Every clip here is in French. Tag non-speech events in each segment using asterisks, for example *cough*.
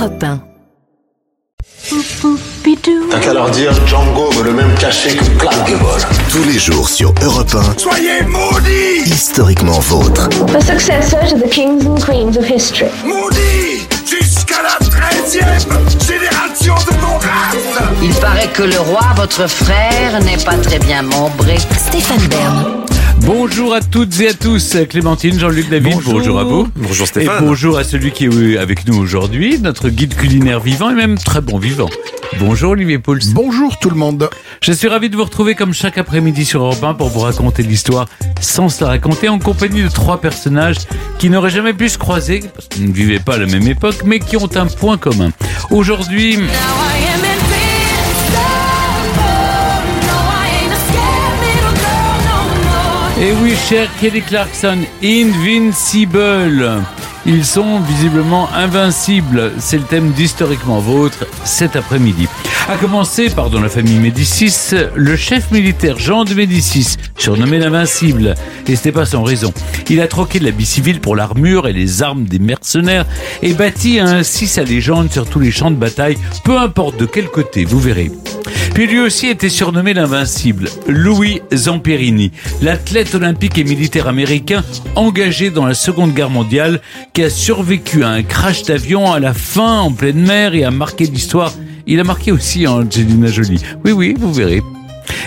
Europe 1. T'as qu'à leur dire Django veut le même cachet que Clark Gable. Tous les jours sur Europe 1, Soyez maudits historiquement vôtre. The successor to the kings and queens of history. Maudits Jusqu'à la 13e génération de mon race Il paraît que le roi, votre frère, n'est pas très bien membré. Stéphane Bern. Bonjour à toutes et à tous, Clémentine, Jean-Luc David, bonjour. à vous. Bonjour Et Stéphane. bonjour à celui qui est avec nous aujourd'hui, notre guide culinaire vivant et même très bon vivant. Bonjour Olivier Pouls. Bonjour tout le monde. Je suis ravi de vous retrouver comme chaque après-midi sur Europe 1 pour vous raconter l'histoire sans se la raconter en compagnie de trois personnages qui n'auraient jamais pu se croiser parce qu'ils ne vivaient pas à la même époque mais qui ont un point commun. Aujourd'hui, Et oui, cher Kelly Clarkson, Invincible. Ils sont visiblement invincibles. C'est le thème d'Historiquement Vôtre cet après-midi. A commencer par dans la famille Médicis, le chef militaire Jean de Médicis, surnommé l'invincible. Et c'était pas sans raison. Il a troqué l'habit civil pour l'armure et les armes des mercenaires et bâti ainsi sa légende sur tous les champs de bataille, peu importe de quel côté, vous verrez. Puis lui aussi était surnommé l'invincible, Louis Zamperini, l'athlète olympique et militaire américain engagé dans la Seconde Guerre mondiale qui a survécu à un crash d'avion à la fin en pleine mer et a marqué l'histoire. Il a marqué aussi Angelina Jolie. Oui, oui, vous verrez.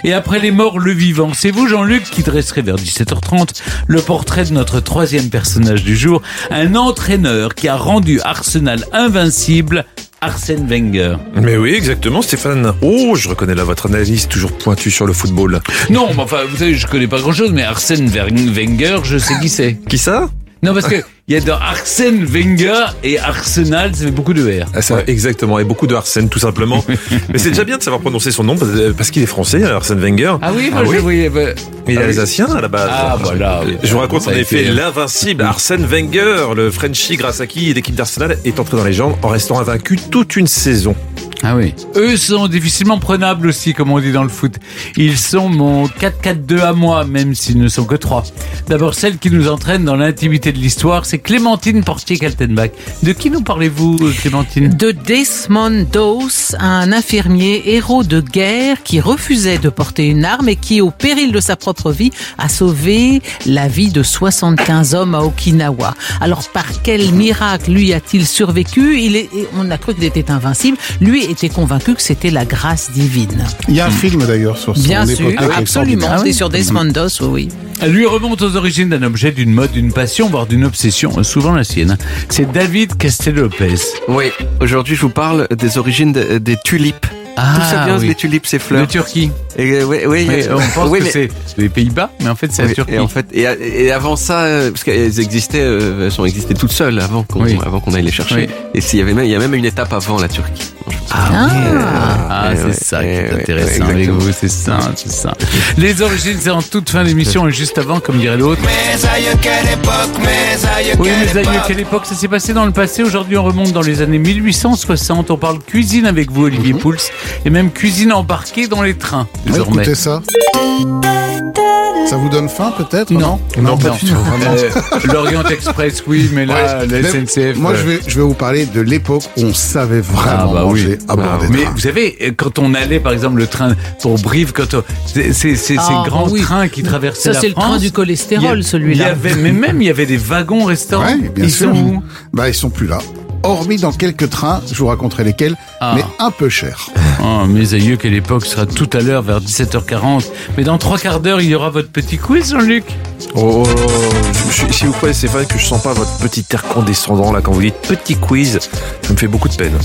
Et après les morts, le vivant. C'est vous, Jean-Luc, qui dresserez vers 17h30 le portrait de notre troisième personnage du jour, un entraîneur qui a rendu Arsenal invincible, Arsène Wenger. Mais oui, exactement Stéphane. Oh, je reconnais là votre analyse toujours pointue sur le football. Non, mais enfin, vous savez, je connais pas grand-chose, mais Arsène Wenger, je sais qui c'est. Qui ça? Non, parce que *laughs* il y a dans Arsène Wenger et Arsenal, ça fait beaucoup de R. ah, ça, Exactement, et beaucoup de Arsène tout simplement. *laughs* Mais c'est déjà bien de savoir prononcer son nom parce- parce qu'il est français, Arsène Wenger. Ah oui, moi, Ah je, oui. oui, bah, Mais il ah est oui. alsacien à la base. Ah, voilà. Je vous raconte en effet été- l'invincible Arsène Wenger, le Frenchie grâce à qui l'équipe d'Arsenal est entrée dans les jambes en restant invaincu toute une saison. Ah oui. Eux sont difficilement prenables aussi, comme on dit dans le foot. Ils sont mon 4-4-2 à moi, même s'ils ne sont que trois. D'abord, celle qui nous entraîne dans l'intimité de l'histoire, c'est Clémentine Portier-Kaltenbach. De qui nous parlez-vous, euh, Clémentine? De Desmond Doss, un infirmier héros de guerre qui refusait de porter une arme et qui, au péril de sa propre vie, a sauvé la vie de 75 hommes à Okinawa. Alors, par quel miracle lui a-t-il survécu? Il est, On a cru qu'il était invincible. Lui était convaincu que c'était la grâce divine. Il y a un film d'ailleurs sur son Bien sûr, absolument. C'est sur Desmond Doss, oui. Elle lui remonte aux origines d'un objet, d'une mode, d'une passion, voire d'une obsession, souvent la sienne. C'est David Castello-Lopez. Oui, aujourd'hui je vous parle des origines de- des tulipes. Ah, D'où ça vient oui. les tulipes, ces De fleurs Turquie. Et, euh, oui, oui, Mais euh, on pense oui, que mais- c'est les Pays-Bas, mais en fait c'est la oui, Turquie. et en fait, et, et avant ça, euh, parce qu'elles existaient, euh, elles sont existées toutes seules avant qu'on, Oui. avant qu'on aille les chercher. Oui. Et s'il y avait même, il y a même une étape avant la Turquie. Ah, Ah, c'est ouais, ça qui ouais, est ouais, intéressant ouais, avec vous, c'est ça, c'est ça. Les origines, c'est en toute fin d'émission et juste avant, comme dirait l'autre. Mes aïeux, quelle époque Mes aïeux, Oui, époque quelle époque ça s'est passé dans le passé Aujourd'hui, on remonte dans les années 1860. On parle cuisine avec vous, Olivier Pouls, et même cuisine embarquée dans les trains, Ouais, désormais. écoutez ça. Ça vous donne faim peut-être Non, non, pas du tout. vraiment. Euh, L'Orient Express, oui, mais là, Ouais, la SNCF. Moi, euh, je vais, je vais vous parler de l'époque où on savait vraiment Ah, bah manger oui. à bord des Mais trains. vous savez, euh, quand on allait, par exemple, le train pour Brive, quand on- c'est c'est- c'est Ah, ces grands oui. trains qui traversaient Ça, la c'est le train France, du cholestérol, a- Il y celui-là. avait, mais même, il y avait des wagons restaurants. Ouais, bien Ils sûr. sont où? Bah, ils sont plus là. Hormis dans quelques trains, je vous raconterai lesquels, Ah. mais un peu cher. Oh, mes aïeux, quelle époque sera tout à l'heure vers 17h40. Mais dans trois quarts d'heure, il y aura votre petit quiz, Jean-Luc. Oh, je- je- si vous croyez Stéphane que je sens pas votre petit air condescendant là quand vous dites petit quiz, ça me fait beaucoup de peine.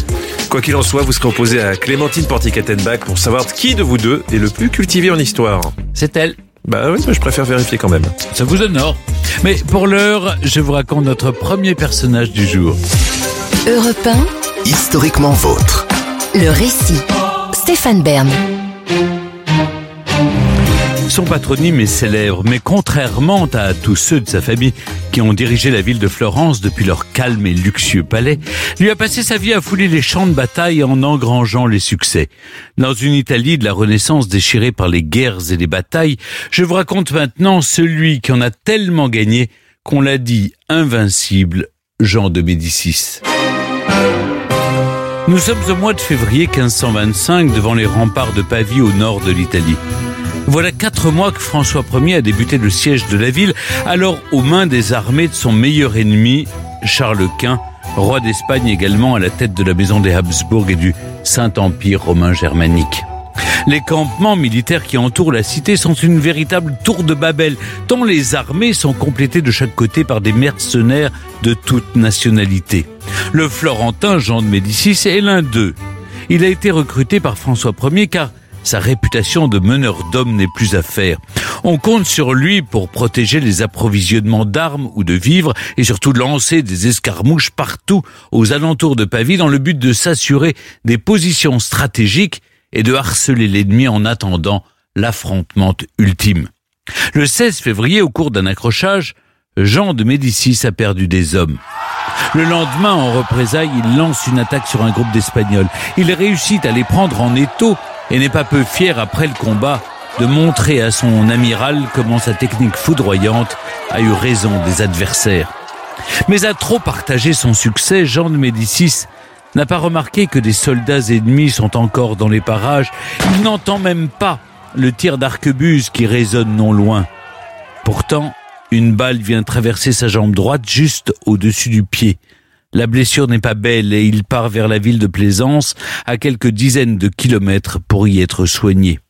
Quoi qu'il en soit, vous serez opposé à Clémentine Portier-Kattenbach pour savoir qui de vous deux est le plus cultivé en histoire. C'est elle. Bah oui, mais je préfère vérifier quand même. Ça vous honore. Mais pour l'heure, je vous raconte notre premier personnage du jour. Europe 1, Historiquement vôtre. le récit. Stéphane Bern. Son patronyme est célèbre, mais contrairement à tous ceux de sa famille qui ont dirigé la ville de Florence depuis leur calme et luxueux palais, lui a passé sa vie à fouler les champs de bataille en engrangeant les succès. Dans une Italie de la Renaissance déchirée par les guerres et les batailles, je vous raconte maintenant celui qui en a tellement gagné qu'on l'a dit invincible, Jean de Médicis. Nous sommes au mois de février 1525 devant les remparts de Pavie au nord de l'Italie. Voilà quatre mois que François Ier a débuté le siège de la ville, alors aux mains des armées de son meilleur ennemi, Charles Quint, roi d'Espagne également à la tête de la maison des Habsbourg et du Saint-Empire romain germanique. Les campements militaires qui entourent la cité sont une véritable tour de Babel, tant les armées sont complétées de chaque côté par des mercenaires de toute nationalité. Le Florentin Jean de Médicis est l'un d'eux. Il a été recruté par François Ier car sa réputation de meneur d'hommes n'est plus à faire. On compte sur lui pour protéger les approvisionnements d'armes ou de vivres et surtout lancer des escarmouches partout aux alentours de Pavie dans le but de s'assurer des positions stratégiques et de harceler l'ennemi en attendant l'affrontement ultime. Le 16 février, au cours d'un accrochage, Jean de Médicis a perdu des hommes. Le lendemain, en représailles, il lance une attaque sur un groupe d'Espagnols. Il réussit à les prendre en étau et n'est pas peu fier après le combat de montrer à son amiral comment sa technique foudroyante a eu raison des adversaires. Mais à trop partager son succès, Jean de Médicis n'a pas remarqué que des soldats ennemis sont encore dans les parages. Il n'entend même pas le tir d'arquebuse qui résonne non loin. Pourtant, une balle vient traverser sa jambe droite juste au-dessus du pied. La blessure n'est pas belle et il part vers la ville de Plaisance, à quelques dizaines de kilomètres, pour y être soigné.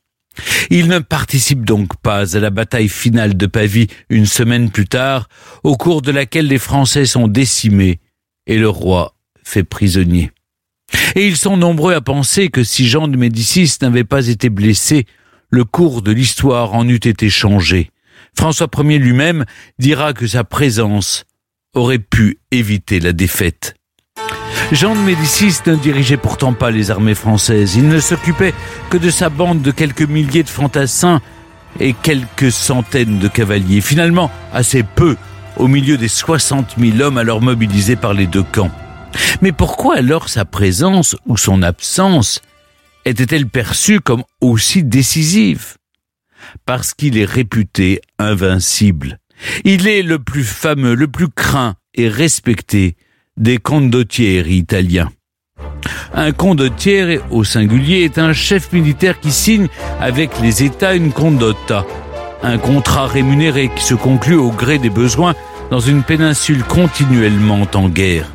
Il ne participe donc pas à la bataille finale de Pavie une semaine plus tard, au cours de laquelle les Français sont décimés et le roi fait prisonnier. Et ils sont nombreux à penser que si Jean de Médicis n'avait pas été blessé, le cours de l'histoire en eût été changé. François Ier lui-même dira que sa présence aurait pu éviter la défaite. Jean de Médicis ne dirigeait pourtant pas les armées françaises. Il ne s'occupait que de sa bande de quelques milliers de fantassins et quelques centaines de cavaliers. Finalement, assez peu au milieu des 60 000 hommes alors mobilisés par les deux camps. Mais pourquoi alors sa présence ou son absence était-elle perçue comme aussi décisive? Parce qu'il est réputé invincible. Il est le plus fameux, le plus craint et respecté des condottieri italiens. Un condottiere au singulier est un chef militaire qui signe avec les États une condotta, un contrat rémunéré qui se conclut au gré des besoins dans une péninsule continuellement en guerre.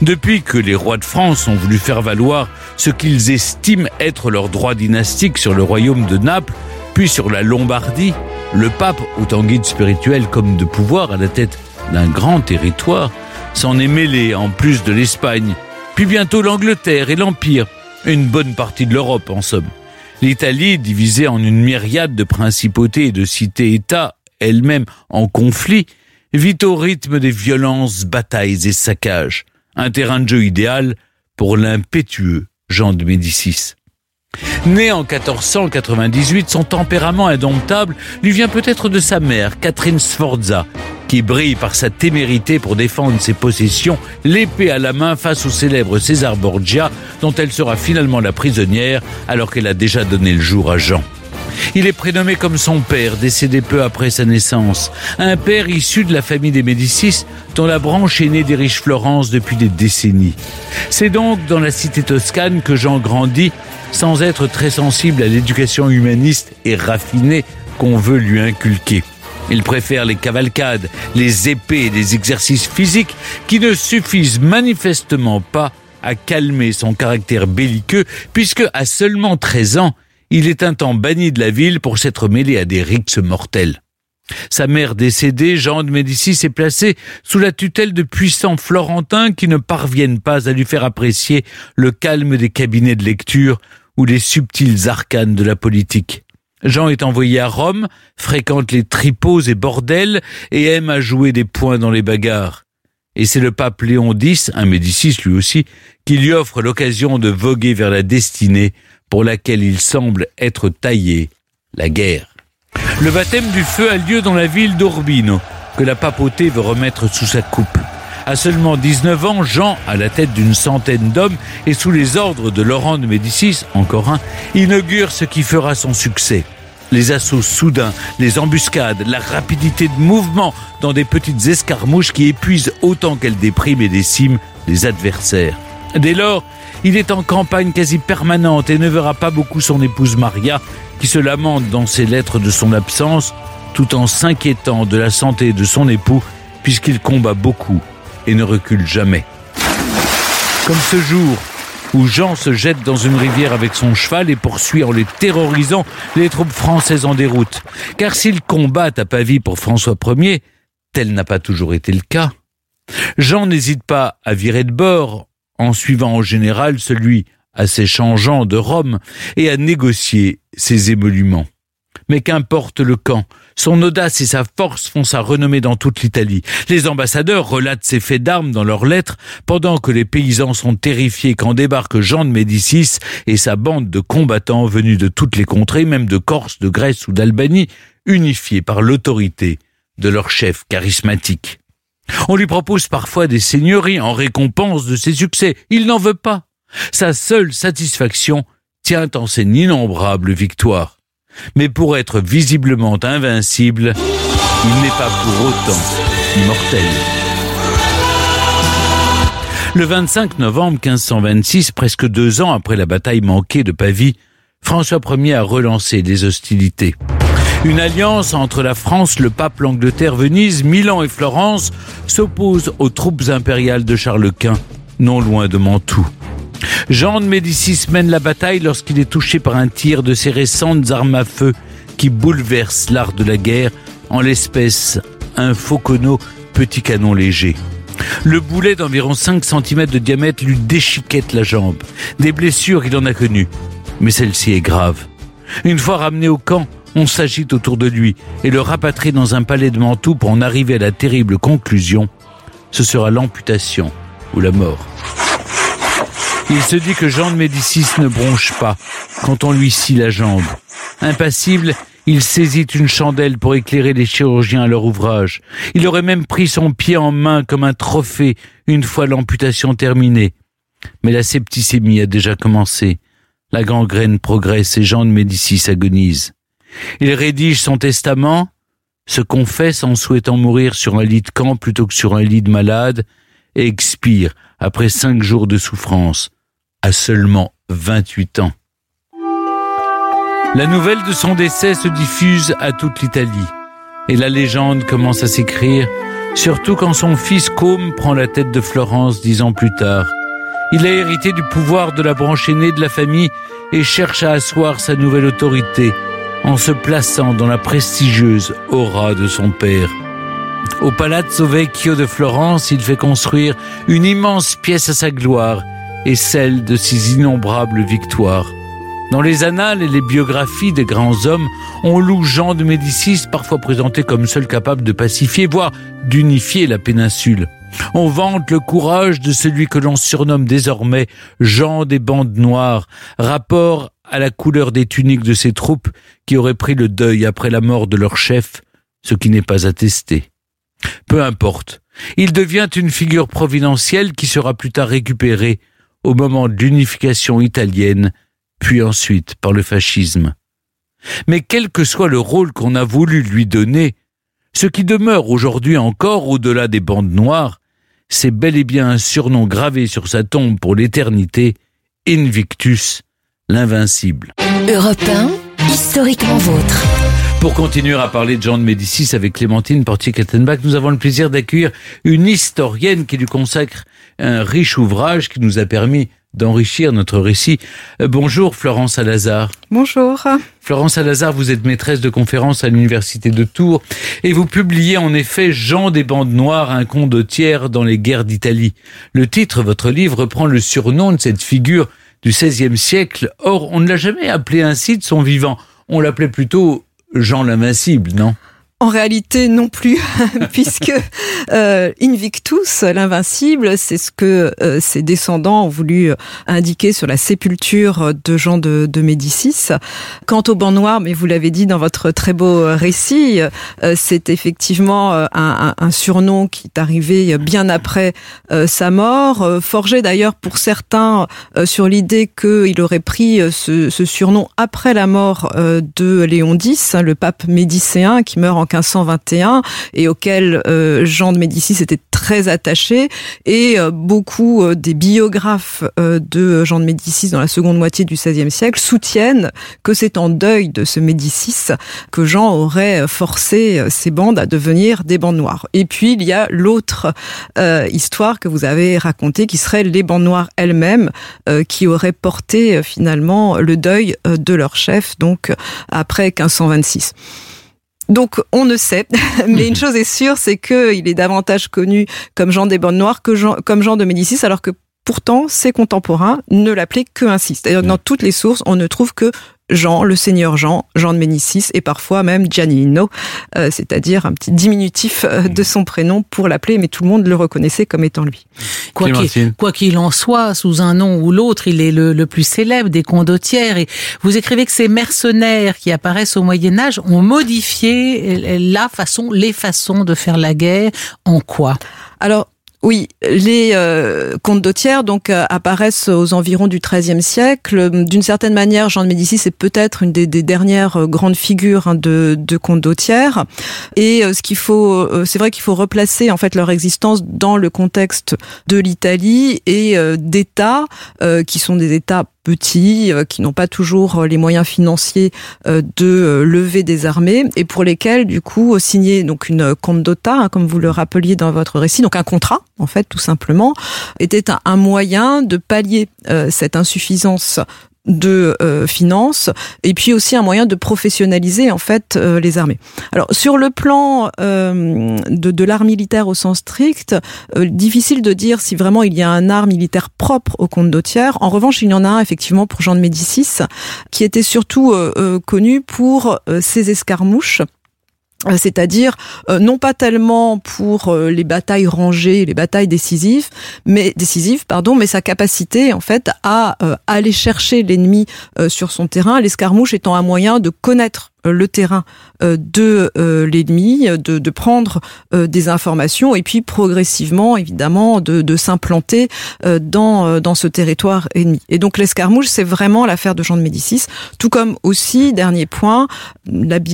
Depuis que les rois de France ont voulu faire valoir ce qu'ils estiment être leur droit dynastique sur le royaume de Naples, puis sur la Lombardie, le pape, autant guide spirituel comme de pouvoir à la tête d'un grand territoire, s'en est mêlé en plus de l'Espagne, puis bientôt l'Angleterre et l'Empire, une bonne partie de l'Europe en somme. L'Italie, divisée en une myriade de principautés et de cités-États, elle-même en conflit, vit au rythme des violences, batailles et saccages, un terrain de jeu idéal pour l'impétueux Jean de Médicis. Né en 1498, son tempérament indomptable lui vient peut-être de sa mère, Catherine Sforza, qui brille par sa témérité pour défendre ses possessions, l'épée à la main face au célèbre César Borgia, dont elle sera finalement la prisonnière alors qu'elle a déjà donné le jour à Jean. Il est prénommé comme son père, décédé peu après sa naissance. Un père issu de la famille des Médicis, dont la branche aînée dirige Florence depuis des décennies. C'est donc dans la cité toscane que Jean grandit, sans être très sensible à l'éducation humaniste et raffinée qu'on veut lui inculquer. Il préfère les cavalcades, les épées et les exercices physiques qui ne suffisent manifestement pas à calmer son caractère belliqueux puisque à seulement 13 ans, il est un temps banni de la ville pour s'être mêlé à des rixes mortels. Sa mère décédée, Jean de Médicis est placé sous la tutelle de puissants florentins qui ne parviennent pas à lui faire apprécier le calme des cabinets de lecture ou les subtils arcanes de la politique. Jean est envoyé à Rome, fréquente les tripots et bordels et aime à jouer des points dans les bagarres. Et c'est le pape Léon X, un Médicis lui aussi, qui lui offre l'occasion de voguer vers la destinée pour laquelle il semble être taillé, la guerre. Le baptême du feu a lieu dans la ville d'Urbino, que la papauté veut remettre sous sa coupe. À seulement 19 ans, Jean, à la tête d'une centaine d'hommes et sous les ordres de Laurent de Médicis, encore un, inaugure ce qui fera son succès. Les assauts soudains, les embuscades, la rapidité de mouvement dans des petites escarmouches qui épuisent autant qu'elles dépriment et déciment les adversaires. Dès lors, il est en campagne quasi permanente et ne verra pas beaucoup son épouse Maria, qui se lamente dans ses lettres de son absence, tout en s'inquiétant de la santé de son époux, puisqu'il combat beaucoup et ne recule jamais. Comme ce jour où Jean se jette dans une rivière avec son cheval et poursuit en les terrorisant les troupes françaises en déroute. Car s'il combat à Pavie pour François Ier, tel n'a pas toujours été le cas. Jean n'hésite pas à virer de bord en suivant en général celui assez changeant de Rome et à négocier ses émoluments. Mais qu'importe le camp, son audace et sa force font sa renommée dans toute l'Italie. Les ambassadeurs relatent ses faits d'armes dans leurs lettres, pendant que les paysans sont terrifiés quand débarque Jean de Médicis et sa bande de combattants venus de toutes les contrées, même de Corse, de Grèce ou d'Albanie, unifiés par l'autorité de leur chef charismatique. On lui propose parfois des seigneuries en récompense de ses succès. Il n'en veut pas. Sa seule satisfaction tient en ses innombrables victoires. Mais pour être visiblement invincible, il n'est pas pour autant immortel. Le 25 novembre 1526, presque deux ans après la bataille manquée de Pavie, François Ier a relancé des hostilités. Une alliance entre la France, le pape, l'Angleterre, Venise, Milan et Florence s'oppose aux troupes impériales de Charles Quint, non loin de Mantoue. Jean de Médicis mène la bataille lorsqu'il est touché par un tir de ses récentes armes à feu qui bouleverse l'art de la guerre, en l'espèce un Fauconneau petit canon léger. Le boulet d'environ 5 cm de diamètre lui déchiquette la jambe. Des blessures il en a connues, mais celle-ci est grave. Une fois ramené au camp, on s'agite autour de lui et le rapatrie dans un palais de Mantoue pour en arriver à la terrible conclusion. Ce sera l'amputation ou la mort. Il se dit que Jean de Médicis ne bronche pas quand on lui scie la jambe. Impassible, il saisit une chandelle pour éclairer les chirurgiens à leur ouvrage. Il aurait même pris son pied en main comme un trophée une fois l'amputation terminée. Mais la septicémie a déjà commencé. La gangrène progresse et Jean de Médicis agonise. Il rédige son testament, se confesse en souhaitant mourir sur un lit de camp plutôt que sur un lit de malade, et expire après cinq jours de souffrance, à seulement 28 ans. La nouvelle de son décès se diffuse à toute l'Italie, et la légende commence à s'écrire, surtout quand son fils Côme prend la tête de Florence dix ans plus tard. Il a hérité du pouvoir de la branche aînée de la famille et cherche à asseoir sa nouvelle autorité en se plaçant dans la prestigieuse aura de son père. Au Palazzo Vecchio de Florence, il fait construire une immense pièce à sa gloire et celle de ses innombrables victoires. Dans les annales et les biographies des grands hommes, on loue Jean de Médicis, parfois présenté comme seul capable de pacifier, voire d'unifier la péninsule. On vante le courage de celui que l'on surnomme désormais Jean des bandes noires, rapport à la couleur des tuniques de ses troupes qui auraient pris le deuil après la mort de leur chef, ce qui n'est pas attesté. Peu importe, il devient une figure providentielle qui sera plus tard récupérée au moment de l'unification italienne, puis ensuite par le fascisme. Mais quel que soit le rôle qu'on a voulu lui donner, ce qui demeure aujourd'hui encore au-delà des bandes noires, c'est bel et bien un surnom gravé sur sa tombe pour l'éternité, Invictus, l'invincible. Europe 1, historiquement vôtre. Pour continuer à parler de Jean de Médicis avec Clémentine Portier-Kattenbach, nous avons le plaisir d'accueillir une historienne qui lui consacre un riche ouvrage qui nous a permis d'enrichir notre récit. Euh, bonjour Florence Salazar. Bonjour. Florence Salazar, vous êtes maîtresse de conférences à l'université de Tours et vous publiez en effet Jean des bandes noires, un condottière dans les guerres d'Italie. Le titre, votre livre, reprend le surnom de cette figure du XVIe siècle. Or, on ne l'a jamais appelé ainsi de son vivant. On l'appelait plutôt Jean l'invincible, non? En réalité, non plus, *laughs* puisque euh, Invictus, l'invincible, c'est ce que euh, ses descendants ont voulu euh, indiquer sur la sépulture de Jean de, de Médicis. Quant au banc noir, mais vous l'avez dit dans votre très beau récit, c'est effectivement un, un, surnom qui est arrivé bien après sa mort, forgé d'ailleurs pour certains sur l'idée qu'il aurait pris ce, ce, surnom après la mort de Léon X, le pape médicéen qui meurt en 1521 et auquel euh, Jean de Médicis était très attaché et euh, beaucoup euh, des biographes euh, de Jean de Médicis dans la seconde moitié du XVIe siècle soutiennent que c'est en deuil de ce Médicis que Jean aurait forcé ses bandes à devenir des bandes noires. Et puis il y a l'autre euh, histoire que vous avez racontée qui serait les bandes noires elles-mêmes euh, qui auraient porté euh, finalement le deuil euh, de leur chef donc euh, après 1526. Donc on ne sait, *laughs* mais une chose est sûre, c'est qu'il est davantage connu comme Jean des Bonnes Noires que Jean, comme Jean de Médicis, alors que pourtant ses contemporains ne l'appelaient que ainsi. C'est-à-dire que dans toutes les sources, on ne trouve que Jean, le seigneur Jean, Jean de Médicis, et parfois même Giannino, euh, c'est-à-dire un petit diminutif euh, de son prénom pour l'appeler, mais tout le monde le reconnaissait comme étant lui. Quoi qu'il Clémentine. quoi qu'il en soit, sous un nom ou l'autre, il est le, le plus célèbre des condottières. Et vous écrivez que ces mercenaires qui apparaissent au Moyen Âge ont modifié la façon, les façons de faire la guerre. En quoi? Alors, oui, les euh, condottières donc euh, apparaissent aux environs du XIIIe siècle. D'une certaine manière, Jean de Médicis est peut-être une des, des dernières euh, grandes figures hein, de, de condottières. Et euh, ce qu'il faut, c'est vrai qu'il faut replacer en fait leur existence dans le contexte de l'Italie et d'États qui sont des États petits, euh, qui n'ont pas toujours euh, les moyens financiers euh, de lever des armées et pour lesquels, du coup, signer donc une condotta, hein, comme vous le rappeliez dans votre récit, donc un contrat, en fait, tout simplement, était un, moyen de pallier cette insuffisance de euh, finances et puis aussi un moyen de professionnaliser en fait euh, les armées. Alors sur le plan euh, de, de l'art militaire au sens strict, euh, difficile de dire si vraiment il y a un art militaire propre au condottière. En revanche, il y en a un effectivement pour Jean de Médicis qui était surtout euh, euh, connu pour ses escarmouches c'est-à-dire euh, non pas tellement pour euh, les batailles rangées, les batailles décisives, mais décisives, pardon, mais sa capacité en fait à euh, aller chercher l'ennemi euh, sur son terrain, l'escarmouche étant un moyen de connaître euh, le terrain euh, de euh, l'ennemi, de, de prendre euh, des informations et puis progressivement, évidemment, de, de s'implanter euh, dans, euh, dans ce territoire ennemi. Et donc l'escarmouche, c'est vraiment l'affaire de Jean de Médicis, tout comme aussi, dernier point,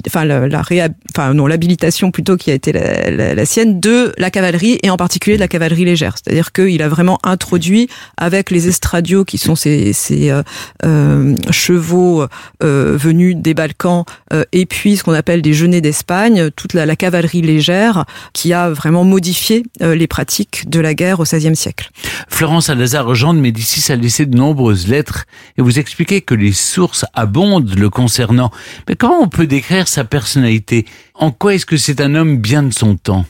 enfin, la, enfin, non, l'habilitation plutôt qui a été la, la, la sienne de la cavalerie et en particulier de la cavalerie légère. C'est-à-dire qu'il a vraiment introduit avec les estradios qui sont ces, ces euh, euh, chevaux euh, venus des Balkans euh, et puis ce qu'on appelle des genêts d'Espagne, toute la, la cavalerie légère qui a vraiment modifié euh, les pratiques de la guerre au XVIe siècle. Florence Salazar, Jean de Médicis a laissé de nombreuses lettres et vous expliquez que les sources abondent le concernant. Mais comment on peut décrire sa personnalité? En quoi est-ce que c'est un homme bien de son temps?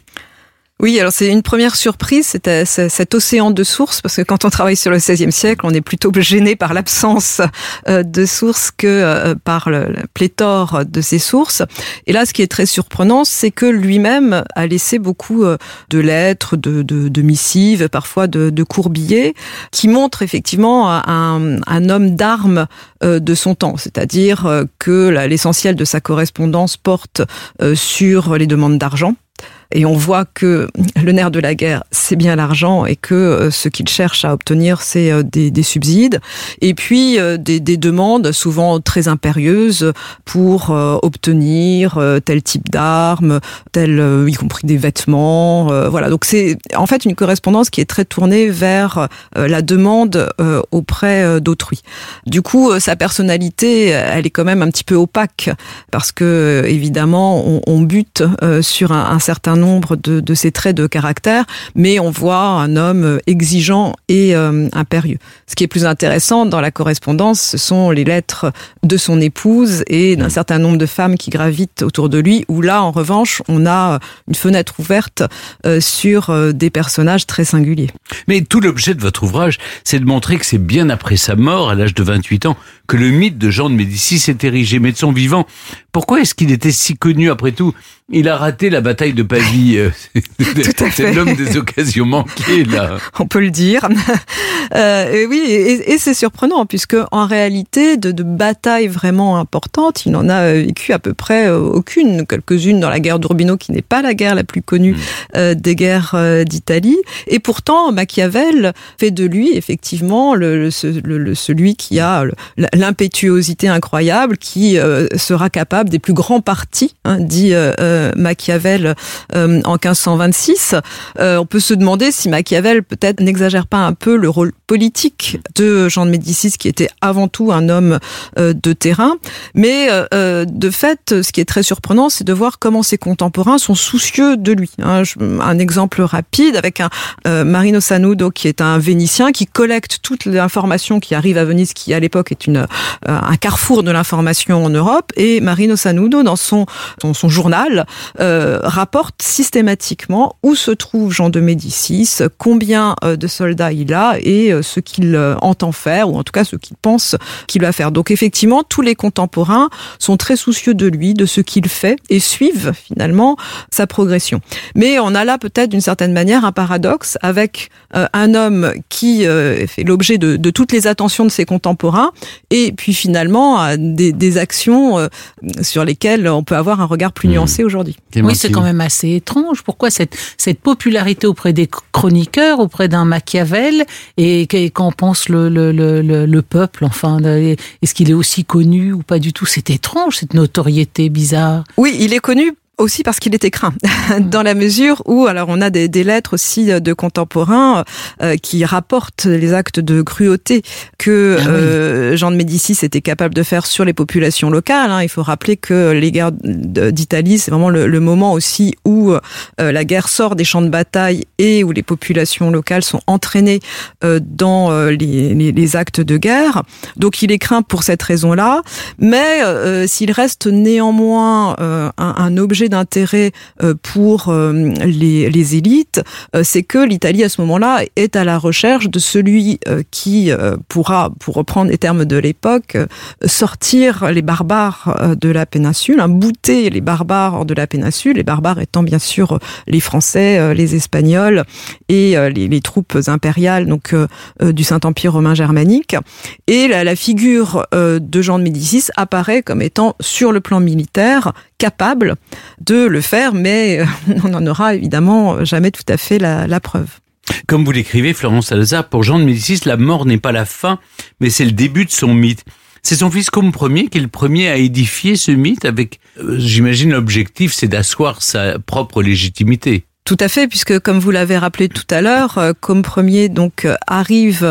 Oui, alors c'est une première surprise, euh, c'est cet océan de sources, parce que quand on travaille sur le XVIe siècle, on est plutôt gêné par l'absence euh, de sources que euh, par le, pléthore de ces sources. Et là, ce qui est très surprenant, c'est que lui-même a laissé beaucoup de lettres, de, missives, parfois de, de qui montrent effectivement un, homme d'armes de son temps, c'est-à-dire que l'essentiel de sa correspondance porte sur les demandes d'argent. Et on voit que le nerf de la guerre, c'est bien l'argent et que euh, ce qu'il cherche à obtenir, c'est euh, des, des subsides. Et puis euh, des, des demandes souvent très impérieuses pour obtenir tel type d'armes, tel, y compris des vêtements. voilà. Donc c'est en fait une correspondance qui est très tournée vers la demande auprès d'autrui. Du coup, sa personnalité, elle est quand même un petit peu opaque parce que évidemment, on, on bute sur un, un certain nombre de, de ses traits de caractère, mais on voit un homme euh, exigeant et euh, impérieux. Ce qui est plus intéressant dans la correspondance, ce sont les lettres de son épouse et d'un certain nombre de femmes qui gravitent autour de lui, où là, en revanche, on a une fenêtre ouverte euh, sur euh, des personnages très singuliers. Mais tout l'objet de votre ouvrage, c'est de montrer que c'est bien après sa mort, à l'âge de 28 ans, que le mythe de Jean de Médicis s'est érigé. Mais de son vivant, pourquoi est-ce qu'il était si connu après tout? Il a raté la bataille de Pavie. *laughs* euh. C'est l'homme des occasions manquées, là. *laughs* on peut le dire. *laughs* Euh, et oui, et, et c'est surprenant puisque en réalité, de, de batailles vraiment importantes, il n'en a vécu à peu près euh, aucune, quelques-unes dans la guerre d'Urbino, qui n'est pas la guerre la plus connue euh, des guerres euh, d'Italie. Et pourtant, Machiavel fait de lui effectivement le, le- ce- le- le- celui qui a l'impétuosité incroyable, qui euh, sera capable des plus grands partis, hein, dit euh, euh, Machiavel en 1526. Euh, on peut se demander si Machiavel peut-être n'exagère pas un peu le rôle politique de Jean de Médicis, qui était avant tout un homme de terrain. Mais de fait, ce qui est très surprenant, c'est de voir comment ses contemporains sont soucieux de lui. hein. Un exemple rapide avec un Marino Sanudo, qui est un Vénitien, qui collecte toute l'information qui arrive à Venise, qui à l'époque est une, un carrefour de l'information en Europe. Et Marino Sanudo, dans son, dans son journal, euh, rapporte systématiquement où se trouve Jean de Médicis, combien euh, de soldats il a et euh, ce qu'il euh, entend faire, ou en tout cas ce qu'il pense qu'il va faire. Donc effectivement, tous les contemporains sont très soucieux de lui, de ce qu'il fait, et suivent finalement sa progression. Mais on a là peut-être d'une certaine manière un paradoxe avec euh, un homme qui euh, fait l'objet de, de toutes les attentions de ses contemporains, et puis finalement euh, des, des actions euh, sur lesquelles on peut avoir un regard plus nuancé aujourd'hui. Oui, c'est quand même assez étrange. Pourquoi cette, cette popularité auprès des chroniqueurs, auprès d'un Machiavel, et qu- qu'en pense le, le, le, le- le peuple Enfin, est-ce qu'il est aussi connu ou pas du tout? C'est étrange, cette notoriété bizarre. Oui, il est connu aussi parce qu'il était craint, *laughs* dans la mesure où, alors on a des, des lettres aussi de contemporains euh, qui rapportent les actes de cruauté que Ah oui. euh, Jean de Médicis était capable de faire sur les populations locales. hein. Il faut rappeler que les guerres d'Italie, c'est vraiment le, le moment aussi où euh, la guerre sort des champs de bataille et où les populations locales sont entraînées euh, dans euh, les, les- les actes de guerre. Donc il est craint pour cette raison-là, mais euh, s'il reste néanmoins euh, un, un objet d'intérêt euh, pour euh, les, élites, euh, c'est que l'Italie à ce moment-là est à la recherche de celui qui pourra, pour reprendre les termes de l'époque, sortir les barbares de la péninsule, hein, bouter les barbares de la péninsule, les barbares étant bien sûr les Français, les Espagnols et les, troupes impériales donc du Saint-Empire romain germanique. Et la, figure de Jean de Médicis apparaît comme étant sur le plan militaire capable de le faire, mais euh, *laughs* on n'en aura évidemment jamais tout à fait la, preuve. Comme vous l'écrivez, Florence Salazar, pour Jean de Médicis, la mort n'est pas la fin, mais c'est le début de son mythe. C'est son fils Côme Ier qui est le premier à édifier ce mythe avec, euh, j'imagine, l'objectif, c'est d'asseoir sa propre légitimité. Tout à fait, puisque comme vous l'avez rappelé tout à l'heure, euh, comme premier donc euh, arrive,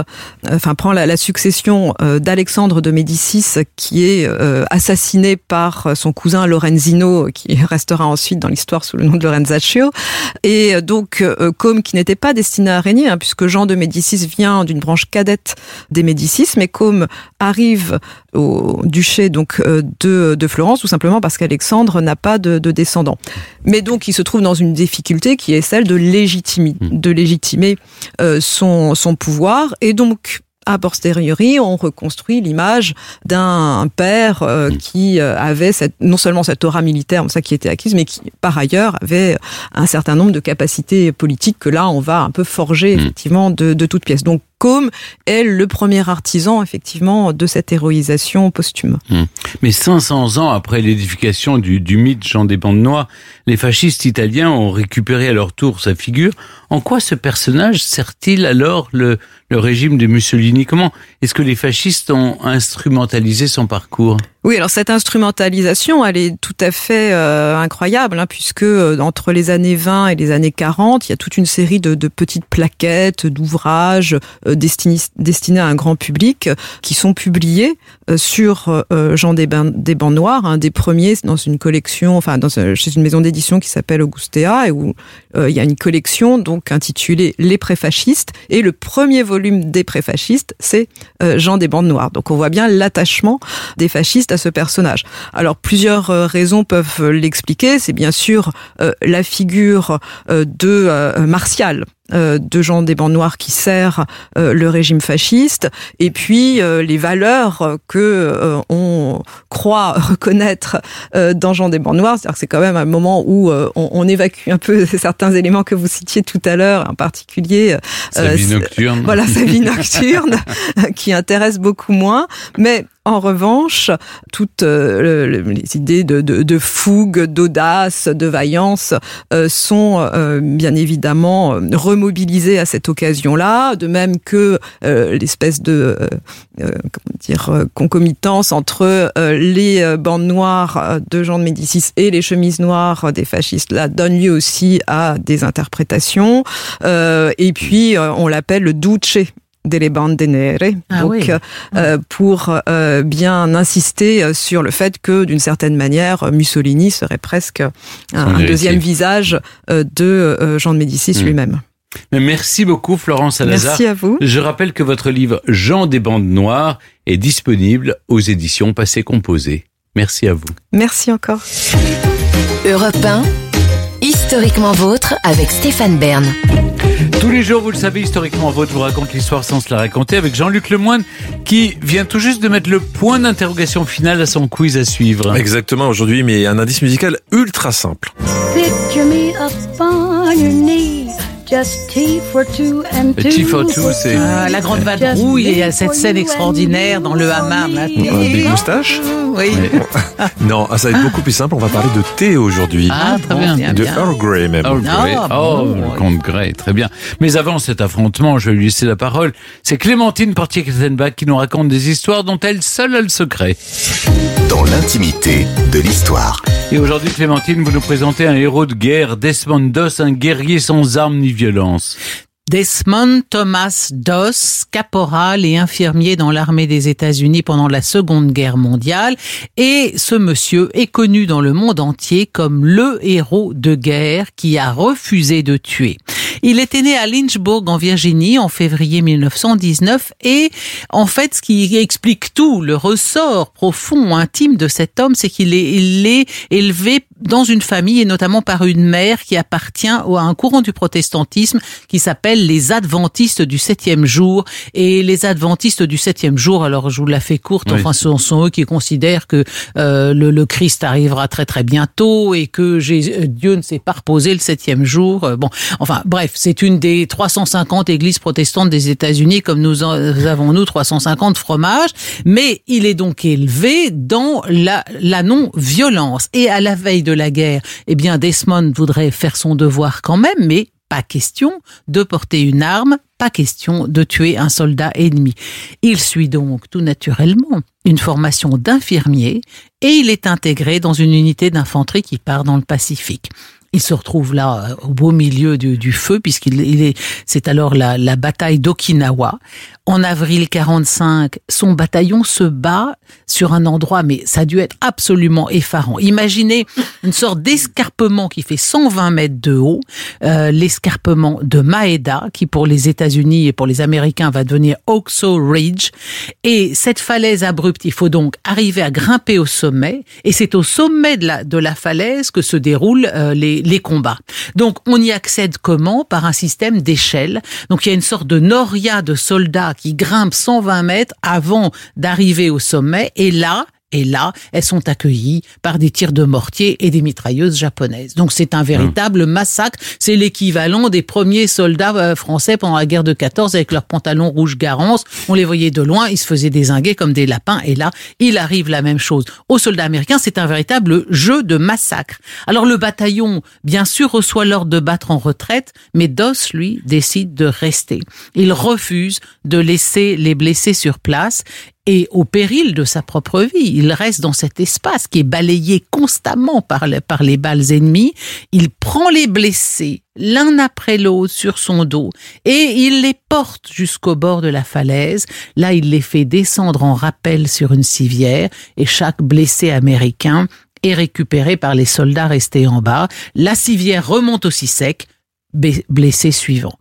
euh, enfin prend la, la succession d'Alexandre de Médicis, qui est assassiné par son cousin Lorenzino, qui *laughs* restera ensuite dans l'histoire sous le nom de Lorenzaccio, et donc Côme qui n'était pas destiné à régner, hein, puisque Jean de Médicis vient d'une branche cadette des Médicis, mais Côme arrive au duché donc de, de Florence tout simplement parce qu'Alexandre n'a pas de, de descendants. Mais donc il se trouve dans une difficulté qui est celle de légitimer, de légitimer euh, son, son pouvoir. Et donc a posteriori, on reconstruit l'image d'un père euh, qui euh, avait cette, non seulement cette aura militaire, ça qui était acquise, mais qui par ailleurs avait un certain nombre de capacités politiques que là on va un peu forger effectivement de, de toutes pièces. Donc Côme est le premier artisan effectivement de cette héroïsation posthume. Hmm. Mais 500 ans après l'édification du, du mythe Jean des Bandes Noires, les fascistes italiens ont récupéré à leur tour sa figure. En quoi ce personnage sert-il alors le, le régime de Mussolini? Comment est-ce que les fascistes ont instrumentalisé son parcours? Oui, alors cette instrumentalisation, elle est tout à fait euh, incroyable, hein, puisque euh, entre les années 20 et les années 40, il y a toute une série de, de petites plaquettes, d'ouvrages destinés, destinés à un grand public, euh, qui sont publiés euh, sur euh, Jean des, Bains- des Bancs Noirs, un des premiers dans une collection, enfin dans, chez une maison d'édition qui s'appelle Augustea, et où euh, il y a une collection donc intitulée Les préfascistes, et le premier volume des préfascistes, c'est euh, Jean des Bandes Noires. Donc on voit bien l'attachement des fascistes à ce personnage. Alors plusieurs euh, raisons peuvent euh, l'expliquer. C'est bien sûr euh, la figure euh, de euh, Martial. Euh, de Jean des Bandes Noirs qui sert euh, le régime fasciste et puis euh, les valeurs que euh, on croit *laughs* reconnaître euh, dans Jean des Bandes Noires c'est-à-dire que c'est quand même un moment où euh, on, on évacue un peu *laughs* certains éléments que vous citiez tout à l'heure en particulier Sa vie nocturne. *laughs* voilà sa vie nocturne qui intéresse beaucoup moins mais en revanche, toutes euh, le- les idées de, fougue, d'audace, de vaillance euh, sont euh, bien évidemment remobilisées à cette occasion-là, de même que l'espèce de concomitance entre les bandes noires de Jean de Médicis et les chemises noires des fascistes là donne lieu aussi à des interprétations. Et puis on l'appelle le delle bande nere, Ah donc oui. euh, pour euh, bien insister euh, sur le fait que d'une certaine manière Mussolini serait presque un, deuxième visage de Jean de Médicis Mm. lui-même. Merci beaucoup Florence Salazar. Merci à vous. Je rappelle que votre livre Jean des bandes noires est disponible aux éditions Passé Composé. Merci à vous. Merci encore. Europe 1, historiquement vôtre avec Stéphane Bern. Tous les jours, vous le savez, historiquement, votre vous raconte l'histoire sans se la raconter avec Jean-Luc Lemoine qui vient tout juste de mettre le point d'interrogation final à son quiz à suivre. Exactement, aujourd'hui, mais un indice musical ultra simple. Picture me up on your knee, just tea for two and two. Tea for two, c'est- Ah, la grande vadrouille et cette scène extraordinaire dans le hammam. Là. Big moustache Oui. *laughs* Non, ah, ça va être beaucoup plus simple. On va parler de thé aujourd'hui. Ah, très bien. bien, de bien. Earl Grey même. Earl Grey. Ah, oh, bon, le comte Grey, très bien. Mais avant cet affrontement, je vais lui laisser la parole. C'est Clémentine Portier-Kettenbach qui nous raconte des histoires dont elle seule a le secret. Dans l'intimité de l'histoire. Et aujourd'hui, Clémentine, vous nous présentez un héros de guerre, Desmond Doss, un guerrier sans armes ni Desmond Thomas Doss, caporal et infirmier dans l'armée des États-Unis pendant la Seconde Guerre mondiale. Et ce monsieur est connu dans le monde entier comme le héros de guerre qui a refusé de tuer. Il était né à Lynchburg en Virginie en février 1919 et en fait ce qui explique tout, le ressort profond, intime de cet homme, c'est qu'il est, il est élevé dans une famille et notamment par une mère qui appartient à un courant du protestantisme qui s'appelle les adventistes du septième jour. Et les adventistes du septième jour, alors je vous la fais courte, Oui. enfin ce sont, sont eux qui considèrent que euh, le, le Christ arrivera très très bientôt et que Jésus- euh, Dieu ne s'est pas reposé le septième jour. Euh, Bon, enfin bref, c'est une des 350 églises protestantes des États-Unis comme nous en avons nous 350 fromages, mais il est donc élevé dans la, la non-violence. Et à la veille de la guerre, eh bien Desmond voudrait faire son devoir quand même, mais pas question de porter une arme, pas question de tuer un soldat ennemi. Il suit donc tout naturellement une formation d'infirmier et il est intégré dans une unité d'infanterie qui part dans le Pacifique. Il se retrouve là euh, au beau milieu du, du feu puisqu'il il est, c'est alors la, la bataille d'Okinawa. En avril 45, son bataillon se bat sur un endroit, mais ça a dû être absolument effarant. Imaginez une sorte d'escarpement qui fait 120 mètres de haut, euh, l'escarpement de Maeda, qui pour les États-Unis et pour les Américains va devenir Oxo Ridge. Et cette falaise abrupte, il faut donc arriver à grimper au sommet, et c'est au sommet de la, de la falaise que se déroulent euh, les, les combats. Donc on y accède comment? Par un système d'échelle. Donc il y a une sorte de noria de soldats qui grimpent 120 mètres avant d'arriver au sommet, et là, et là, elles sont accueillies par des tirs de mortier et des mitrailleuses japonaises. Donc c'est un véritable massacre. C'est l'équivalent des premiers soldats euh, français pendant la guerre de 14 avec leurs pantalons rouges garance. On les voyait de loin, ils se faisaient désinguer comme des lapins. Et là, il arrive la même chose. Aux soldats américains, c'est un véritable jeu de massacre. Alors le bataillon, bien sûr, reçoit l'ordre de battre en retraite, mais Doss, lui, décide de rester. Il refuse de laisser les blessés sur place et au péril de sa propre vie. Il reste dans cet espace qui est balayé constamment par, le- par les balles ennemies. Il prend les blessés l'un après l'autre sur son dos et il les porte jusqu'au bord de la falaise. Là, il les fait descendre en rappel sur une civière et chaque blessé américain est récupéré par les soldats restés en bas. La civière remonte aussi sec, blessé suivant.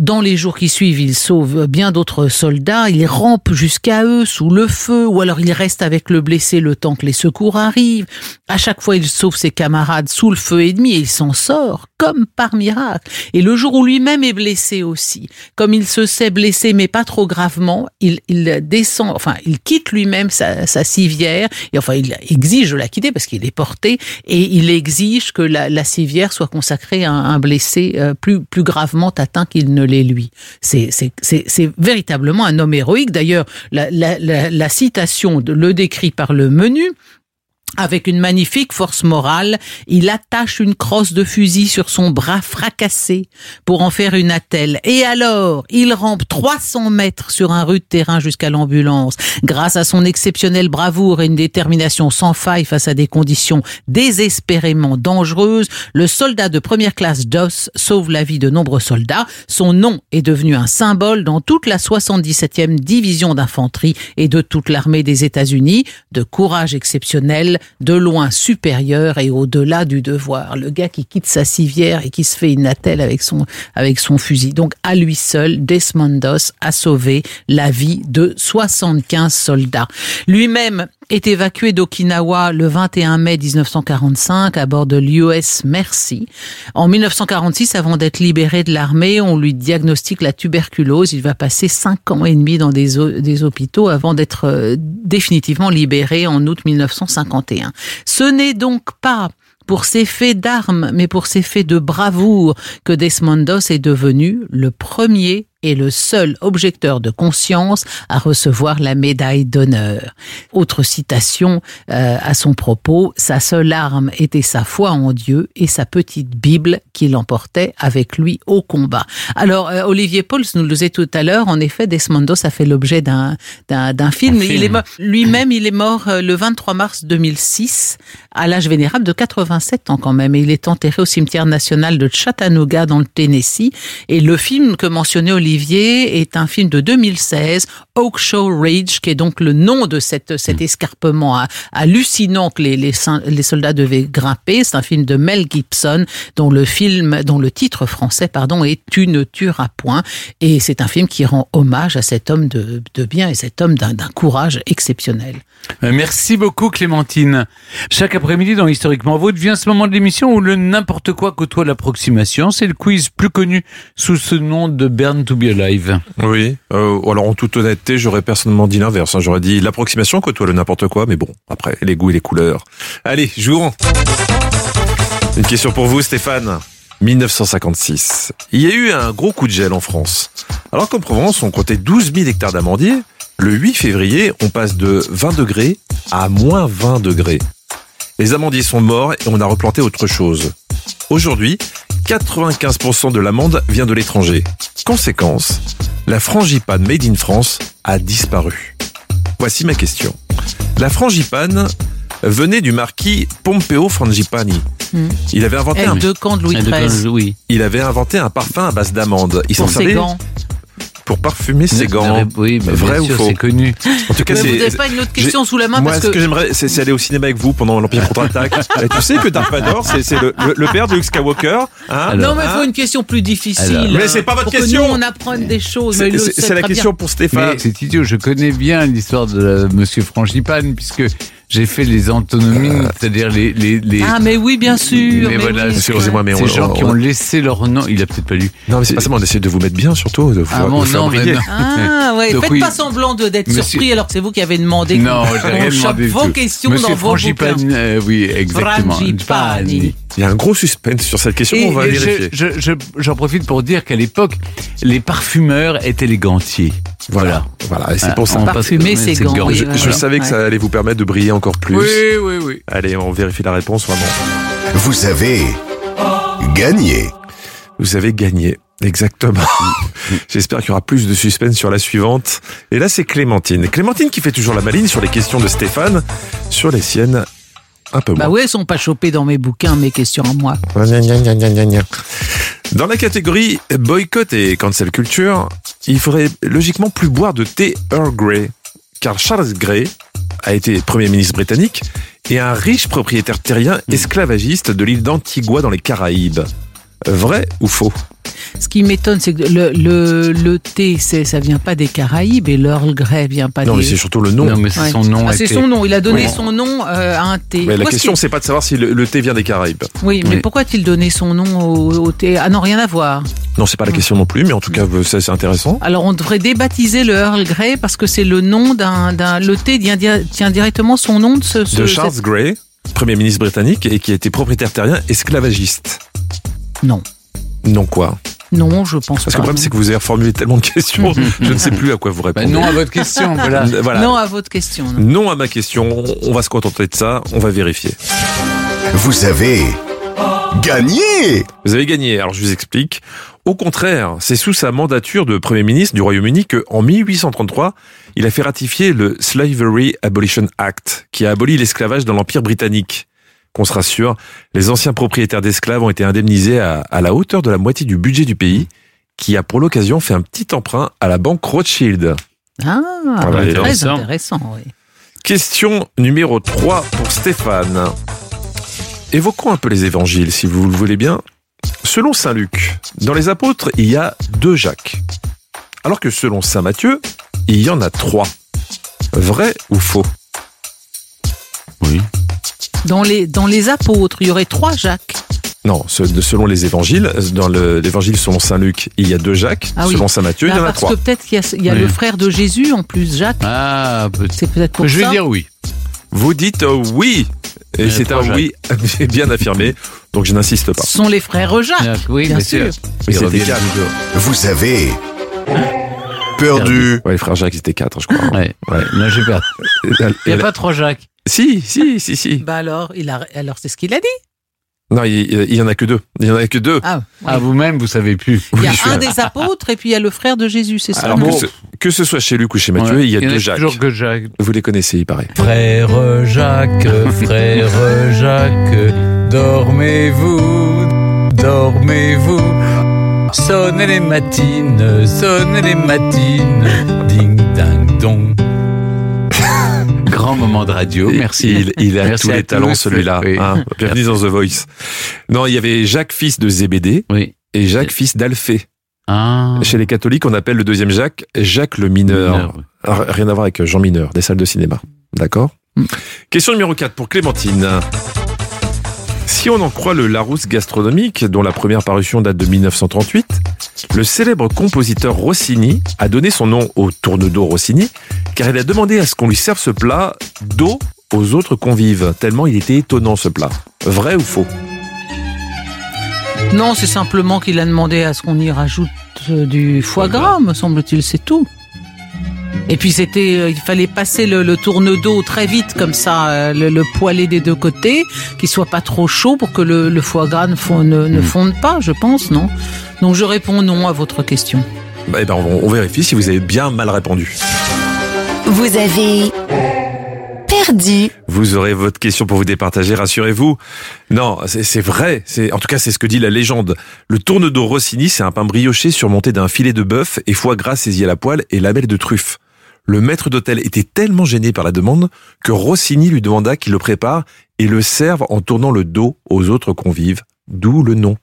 Dans les jours qui suivent, il sauve bien d'autres soldats, il rampe jusqu'à eux sous le feu, ou alors il reste avec le blessé le temps que les secours arrivent. À chaque fois, il sauve ses camarades sous le feu ennemi et il s'en sort comme par miracle. Et le jour où lui-même est blessé aussi, comme il se sait blessé mais pas trop gravement, il, il descend, enfin, il quitte lui-même sa, sa civière, et enfin, il exige de la quitter parce qu'il est porté, et il exige que la, la civière soit consacrée à un, blessé euh, plus, plus gravement atteint qu'il ne lui. C'est véritablement un homme héroïque. D'ailleurs, la, la- la- la citation de- le décrit par le menu. Avec une magnifique force morale, il attache une crosse de fusil sur son bras fracassé pour en faire une attelle. Et alors, il rampe 300 mètres sur un rude terrain jusqu'à l'ambulance. Grâce à son exceptionnelle bravoure et une détermination sans faille face à des conditions désespérément dangereuses, le soldat de première classe Doss sauve la vie de nombreux soldats. Son nom est devenu un symbole dans toute la 77e division d'infanterie et de toute l'armée des États-Unis, de courage exceptionnel, de loin supérieur et au-delà du devoir. Le gars qui quitte sa civière et qui se fait une attelle avec son, avec son fusil. Donc, à lui seul, Desmond Doss a sauvé la vie de 75 soldats. Lui-même est évacué d'Okinawa le 21 mai 1945 à bord de l'US Mercy. En 1946, avant d'être libéré de l'armée, on lui diagnostique la tuberculose. Il va passer cinq ans et demi dans des, des hôpitaux avant d'être euh, définitivement libéré en août 1951. Ce n'est donc pas pour ses faits d'armes, mais pour ses faits de bravoure que Desmond Doss est devenu le premier et le seul objecteur de conscience à recevoir la médaille d'honneur. Autre citation euh, à son propos, sa seule arme était sa foi en Dieu et sa petite Bible qu'il emportait avec lui au combat. Alors, euh, Olivier Pauls nous le disait tout à l'heure, en effet, Desmond Doss a fait l'objet d'un d'un d'un film. Il est lui-même, il est mort euh, le 23 mars 2006 à l'âge vénérable de 87 ans quand même. Et il est enterré au cimetière national de Chattanooga dans le Tennessee. Et le film que mentionnait Olivier est un film de 2016, Oak Show Ridge, qui est donc le nom de cette, cet escarpement ha- hallucinant que les, les, soldats devaient grimper. C'est un film de Mel Gibson, dont le film, dont le titre français, pardon, est Tu ne tueras point. Et c'est un film qui rend hommage à cet homme de, de bien et cet homme d'un courage exceptionnel. Euh, Merci beaucoup Clémentine. Chaque après-midi dans Historiquement Vôtre vient ce moment de l'émission où le n'importe quoi côtoie l'approximation. C'est le quiz plus connu sous ce nom de Burn to Oui. Euh, alors en toute honnêteté, j'aurais personnellement dit l'inverse. hein. J'aurais dit l'approximation côtoie le n'importe quoi, mais bon, après les goûts et les couleurs. Allez, jouons. Une question pour vous, Stéphane. 1956. Il y a eu un gros coup de gel en France. Alors qu'en Provence, on comptait 12 000 hectares d'amandiers, le 8 février, on passe de 20 degrés à moins 20 degrés. Les amandiers sont morts et on a replanté autre chose. Aujourd'hui, 95% de l'amande vient de l'étranger. Conséquence, la frangipane made in France a disparu. Voici ma question. La frangipane venait du marquis Pompeo Frangipani. Hmm. Il avait inventé un Aide de camp de Louis de XIII. quand- Oui. il avait inventé un parfum à base d'amande. Il s'en servait gants. Pour parfumer ses gants. Oui, bah, Vrai bien ou sûr, faux c'est connu. En tout cas, Mais vous n'avez pas une autre question sous la main Moi, parce ce que, j'aimerais, c'est, aller au cinéma avec vous pendant l'Empire contre-attaque. *laughs* Et tu sais que Dark Vador, c'est, le, le- le père de Luke Skywalker. Hein Alors, non, mais il Hein faut une question plus difficile. Alors. Mais c'est pas votre pour question. Que nous, on apprenne des choses. mais c'est, la question bien. pour Stéphane. Mais c'est idiot, je connais bien l'histoire de Monsieur Frangipane puisque j'ai fait les antonomines, c'est-à-dire les, les, les, Ah, mais oui, bien sûr. mais mais voilà, oui. Excusez-moi, mais ces on- gens qui on- ont laissé leur nom. Il a peut-être pas lu. Non, mais c'est pas ça, on essaie de vous mettre bien, surtout, de vous, Ah vous bon, faire non, mais non. Ah, ouais. Donc Faites oui. pas semblant de- d'être Monsieur- surpris alors que c'est vous qui avez demandé Non, qu'on j'ai rien *laughs* demandé vos tout. questions Monsieur dans vos bouquins. Euh, oui, exactement. Frangipani. Il y a un gros suspense sur cette question, Et, on va et vérifier. je- je- je- j'en profite pour dire qu'à l'époque, les parfumeurs étaient les gantiers. Voilà, voilà, et c'est pour ça. Parfumer c'est gants, Je, savais que ça allait vous permettre de briller encore plus. Oui, oui, oui. Allez, on vérifie la réponse vraiment. Vous avez gagné. Vous avez gagné. Exactement. *laughs* J'espère qu'il y aura plus de suspense sur la suivante. Et là, c'est Clémentine. Clémentine qui fait toujours la maline sur les questions de Stéphane, sur les siennes, un peu moins. Bah ouais, elles sont pas chopées dans mes bouquins, mes questions à moi. Gna, gna, gna, gna, gna, gna. Dans la catégorie boycott et cancel culture, il faudrait logiquement plus boire de thé Earl Grey, car Charles Grey a été Premier ministre britannique et un riche propriétaire terrien esclavagiste de l'île d'Antigua dans les Caraïbes. Vrai ou faux? Ce qui m'étonne, c'est que le, le, le thé, c'est, ça vient pas des Caraïbes et l'Earl Grey vient pas Non, des... mais c'est surtout le nom. Non, mais c'est Ouais. son nom. Ah, c'est était- son nom. Il a donné Oui. son nom euh, à un thé. Mais la Pourquoi question, c'est pas de savoir si le, le thé vient des Caraïbes. Oui, mais Oui. pourquoi a-t-il donné son nom au, au thé Ah non, rien à voir. Non, c'est pas la question non plus, mais en tout cas, ça, c'est intéressant. Alors on devrait débaptiser le Earl Grey parce que c'est le nom d'un, d'un le thé tient, tient directement son nom de ce, ce- De Charles cette- Grey, Premier ministre britannique et qui a été propriétaire terrien esclavagiste. Non. Non quoi Non, je pense Parce que pas. le problème, c'est que vous avez formulé tellement de questions, je ne sais plus à quoi vous répondre. Bah, non à votre question, *laughs* voilà. Voilà. Non à votre question. non. Non à ma question, on va se contenter de ça, on va vérifier. Vous avez gagné Vous avez gagné, alors je vous explique. Au contraire, c'est sous sa mandature de Premier ministre du Royaume-Uni que, en 1833, il a fait ratifier le Slavery Abolition Act, qui a aboli l'esclavage dans l'Empire britannique. Qu'on se rassure, les anciens propriétaires d'esclaves ont été indemnisés à, à la hauteur de la moitié du budget du pays, qui a pour l'occasion fait un petit emprunt à la banque Rothschild. Ah, bah, très intéressant. intéressant. oui. Question numéro 3 pour Stéphane. Évoquons un peu les évangiles, si vous le voulez bien. Selon Saint Luc, dans les apôtres, il y a deux Jacques. Alors que selon Saint Matthieu, il y en a trois. Vrai ou faux? Oui. Dans les, dans les apôtres, il y aurait trois Jacques. Non, selon les évangiles, dans le- l'évangile selon Saint Luc, il y a deux Jacques. Ah oui. Selon Saint Matthieu, il y en a parce trois. que peut-être qu'il y a, il y a Oui. le frère de Jésus en plus, Jacques. Ah, peut- C'est peut-être pour je vais dire oui. Vous dites euh, oui. Et a c'est un oui *laughs* bien affirmé, donc je n'insiste pas. Ce sont les frères Jacques. Oui, bien sûr. Mais ils c'était quatre. Vous avez perdu. Ouais, les frères Jacques, c'était quatre, je crois. Ouais, ouais. Là, j'ai perdu. Et Il n'y a pas trois Jacques. Si, si, si, si. Bah alors, il a, alors c'est ce qu'il a dit. Non, il, il y en a que deux. Il y en a que deux. Ah, oui. Ah, vous-même, vous savez plus. il y a un des apôtres et puis il y a le frère de Jésus, c'est ça Alors bon. que, ce, que ce soit chez Luc ou chez Matthieu, Ouais. il y a en deux Jacques. toujours que Jacques. Vous les connaissez, il paraît. Frère Jacques, frère Jacques, dormez-vous, dormez-vous. Sonnez les matines, sonnez les matines, ding ding dong. Grand moment de radio, merci. Il, il a Merci tous les talents, celui-là. Oui. hein. Bienvenue dans The Voice. Non, il y avait Jacques, fils de Zébédée, Oui. et Jacques, fils d'Alphée. Ah. Chez les catholiques, on appelle le deuxième Jacques Jacques le mineur. Mineur, oui. Alors, Rien à voir avec Jean Mineur, des salles de cinéma. D'accord? Question numéro 4 pour Clémentine. Si on en croit le Larousse gastronomique, dont la première parution date de 1938, le célèbre compositeur Rossini a donné son nom au tourne-dos Rossini, car il a demandé à ce qu'on lui serve ce plat d'eau aux autres convives, tellement il était étonnant ce plat. Vrai ou faux? Non, c'est simplement qu'il a demandé à ce qu'on y rajoute euh, du foie gras, me semble-t-il, c'est tout. Et puis c'était, euh, il fallait passer le, le tourne-dos très vite comme ça, euh, le, le poêler des deux côtés, qu'il soit pas trop chaud pour que le, le foie gras ne, fond- ne, ne fonde pas, je pense, non? Donc je réponds non à votre question. Bah, eh ben, on, on vérifie si vous avez bien mal répondu. Vous avez Vous aurez votre question pour vous départager, rassurez-vous. Non, c'est vrai. C'est en tout cas c'est ce que dit la légende. Le tourne-dos Rossini, c'est un pain brioché surmonté d'un filet de bœuf et foie gras saisi à la poêle et label de truffe. Le maître d'hôtel était tellement gêné par la demande que Rossini lui demanda qu'il le prépare et le serve en tournant le dos aux autres convives. D'où le nom.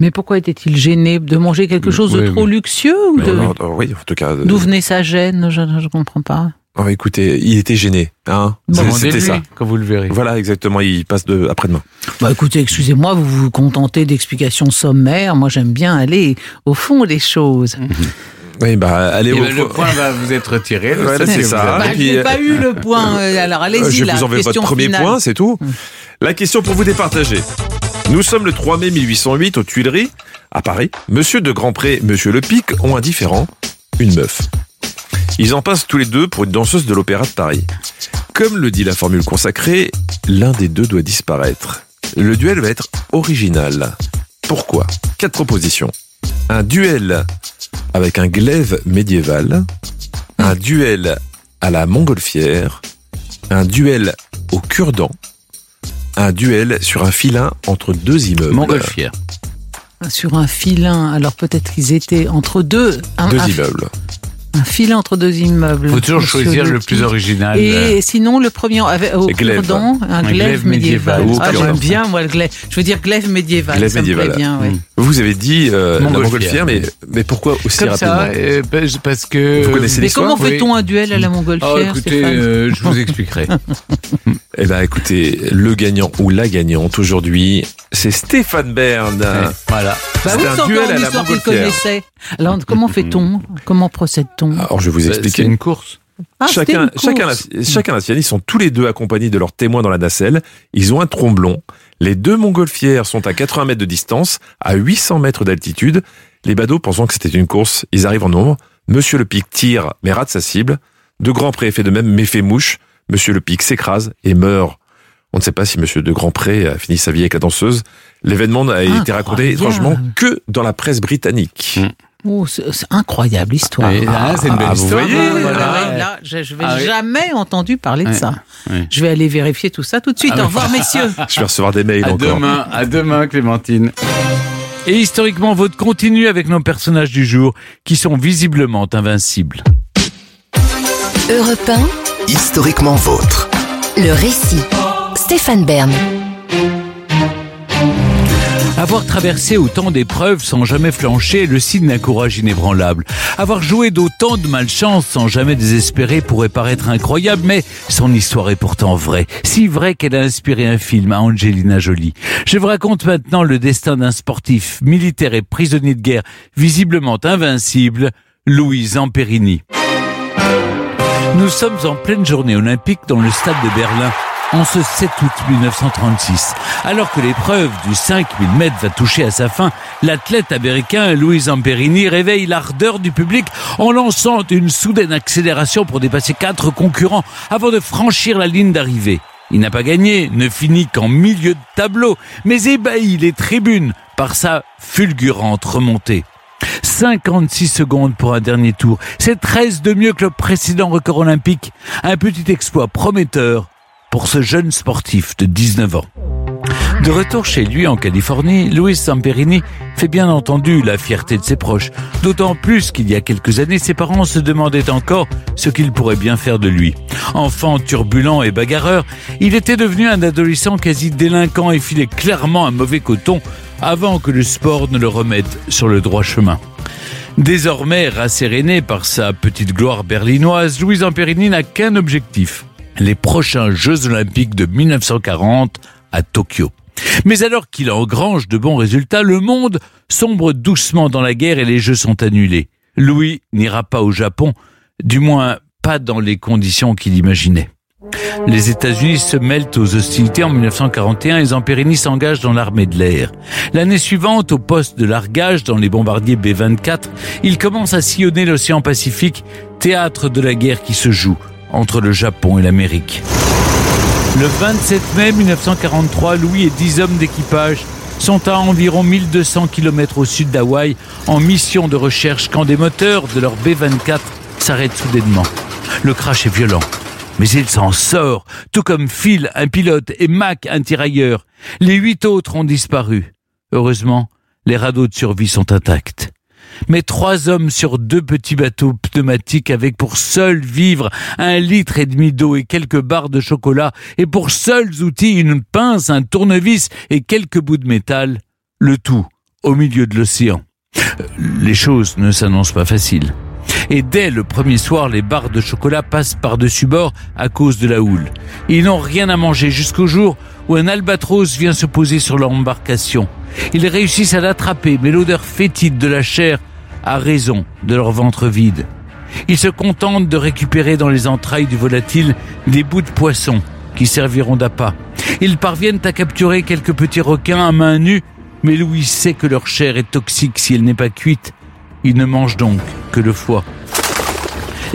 Mais pourquoi était-il gêné de manger quelque chose de trop oui. luxueux ou de... Non, non, oui, en tout cas. euh, D'où venait sa gêne? Je ne comprends pas. Oh, écoutez, il était gêné. Hein C'était ça. quand vous le verrez. Voilà, exactement. Il passe de après-demain. Bah écoutez, excusez-moi, vous vous contentez d'explications sommaires. Moi, j'aime bien aller au fond des choses. Oui, bah allez Eh au. ben, le point va vous être retiré. *laughs* Voilà, c'est ça. Bah, je n'ai euh, pas eu le point. euh, Alors Euh, allez-y, Je vous envoie votre premier finale. point, c'est tout. La question pour vous départager. Nous sommes le 3 mai 1808 aux Tuileries, à Paris. Monsieur de Grandpré, Monsieur Le Pic ont un différent, une meuf. Ils en passent tous les deux pour une danseuse de l'Opéra de Paris. Comme le dit la formule consacrée, l'un des deux doit disparaître. Le duel va être original. Pourquoi? Quatre propositions. Un duel avec un glaive médiéval, un duel à la montgolfière, un duel au cure-dent, un duel sur un filin entre deux immeubles. Montgolfière. Sur un filin. Alors peut-être qu'ils étaient entre deux. Un, Deux un- immeubles. Un filin entre deux immeubles. Faut toujours choisir le plus original. Et sinon, le premier avait au glaive. cure-dent, un, Un glaive, glaive médiéval. médiéval. Ah, j'aime bien, moi, le glaive. Je veux dire glaive médiéval. Glaive ça me plaît bien, oui. Mm. Vous avez dit euh, la Montgolfière. mais, mais pourquoi aussi Comme rapidement ça, euh, parce- parce que. Vous connaissez Mais comment fait-on un duel à la Oh, montgolfière, écoutez, Stéphane euh, je vous *laughs* expliquerai. *laughs* Eh ben, écoutez, le gagnant ou la gagnante aujourd'hui, c'est Stéphane Bern. Ouais, voilà. Bah oui, un c'est duel à la histoire qu'il montgolfière. connaissait. Alors, comment fait-on? Comment procède-t-on? Alors, je vais vous C'est expliquer. une course. Ah, c'était chacun, une chacun, la, chacun la sienne. Ils sont tous les deux accompagnés de leurs témoins dans la nacelle. Ils ont un tromblon. Les deux montgolfières sont à 80 mètres de distance, à 800 mètres d'altitude. Les badauds, pensant que c'était une course, ils arrivent en nombre. Monsieur le Pic tire, mais rate sa cible. De Grandpré fait de même, mais fait mouche. Monsieur le Pic s'écrase et meurt. On ne sait pas si Monsieur de Grandpré a fini sa vie avec la danseuse. L'événement n'a été raconté étrangement que dans la presse britannique. Oh, c'est incroyable l'histoire. Et là, c'est une belle Ah, vous histoire. voyez, Ah, voilà. là, je, je vais Ah oui. jamais entendu parler de ça. Je vais aller vérifier tout ça tout de suite. Ah Au revoir, messieurs. *laughs* Je vais recevoir des mails À encore. demain, à demain, Clémentine. Et historiquement, votre continue avec nos personnages du jour qui sont visiblement invincibles. Europe Historiquement vôtre. 1, le récit. Stéphane Bern. Avoir traversé autant d'épreuves sans jamais flancher est le signe d'un courage inébranlable. Avoir joué d'autant de malchance sans jamais désespérer pourrait paraître incroyable, mais son histoire est pourtant vraie. Si vraie qu'elle a inspiré un film à Angelina Jolie. Je vous raconte maintenant le destin d'un sportif, militaire et prisonnier de guerre, visiblement invincible, Louis Zamperini. Nous sommes en pleine journée olympique dans le stade de Berlin en ce 7 août 1936. Alors que l'épreuve du 5000 mètres va toucher à sa fin, l'athlète américain Louis Zamperini réveille l'ardeur du public en lançant une soudaine accélération pour dépasser quatre concurrents avant de franchir la ligne d'arrivée. Il n'a pas gagné, ne finit qu'en milieu de tableau, mais ébahit les tribunes par sa fulgurante remontée. 56 secondes pour un dernier tour. C'est 13 de mieux que le précédent record olympique. Un petit exploit prometteur pour ce jeune sportif de 19 ans. De retour chez lui en Californie, Luis Zamperini fait bien entendu la fierté de ses proches. D'autant plus qu'il y a quelques années, ses parents se demandaient encore ce qu'ils pourraient bien faire de lui. Enfant turbulent et bagarreur, il était devenu un adolescent quasi délinquant et filait clairement un mauvais coton avant que le sport ne le remette sur le droit chemin. Désormais rasséréné par sa petite gloire berlinoise, Louis Zamperini n'a qu'un objectif, les prochains Jeux Olympiques de 1940 à Tokyo. Mais alors qu'il engrange de bons résultats, le monde sombre doucement dans la guerre et les Jeux sont annulés. Louis n'ira pas au Japon, du moins pas dans les conditions qu'il imaginait. Les États-Unis se mêlent aux hostilités en 1941 et Zamperini s'engage dans l'armée de l'air. L'année suivante, au poste de largage dans les bombardiers B-24, il commence à sillonner l'océan Pacifique, théâtre de la guerre qui se joue entre le Japon et l'Amérique. Le 27 mai 1943, Louis et 10 hommes d'équipage sont à environ 1200 km au sud d'Hawaï en mission de recherche quand des moteurs de leur B-24 s'arrêtent soudainement. Le crash est violent. Mais il s'en sort, tout comme Phil, un pilote, et Mac, un tirailleur. Les huit autres ont disparu. Heureusement, les radeaux de survie sont intacts. Mais trois hommes sur deux petits bateaux pneumatiques avec pour seul vivre un litre et demi d'eau et quelques barres de chocolat et pour seuls outils une pince, un tournevis et quelques bouts de métal, le tout au milieu de l'océan. Euh, Les choses ne s'annoncent pas faciles. Et dès le premier soir, les barres de chocolat passent par-dessus bord à cause de la houle. Ils n'ont rien à manger jusqu'au jour où un albatros vient se poser sur leur embarcation. Ils réussissent à l'attraper, mais l'odeur fétide de la chair a raison de leur ventre vide. Ils se contentent de récupérer dans les entrailles du volatile des bouts de poisson qui serviront d'appât. Ils parviennent à capturer quelques petits requins à main nue, mais Louis sait que leur chair est toxique si elle n'est pas cuite. Il ne mange donc que le foie.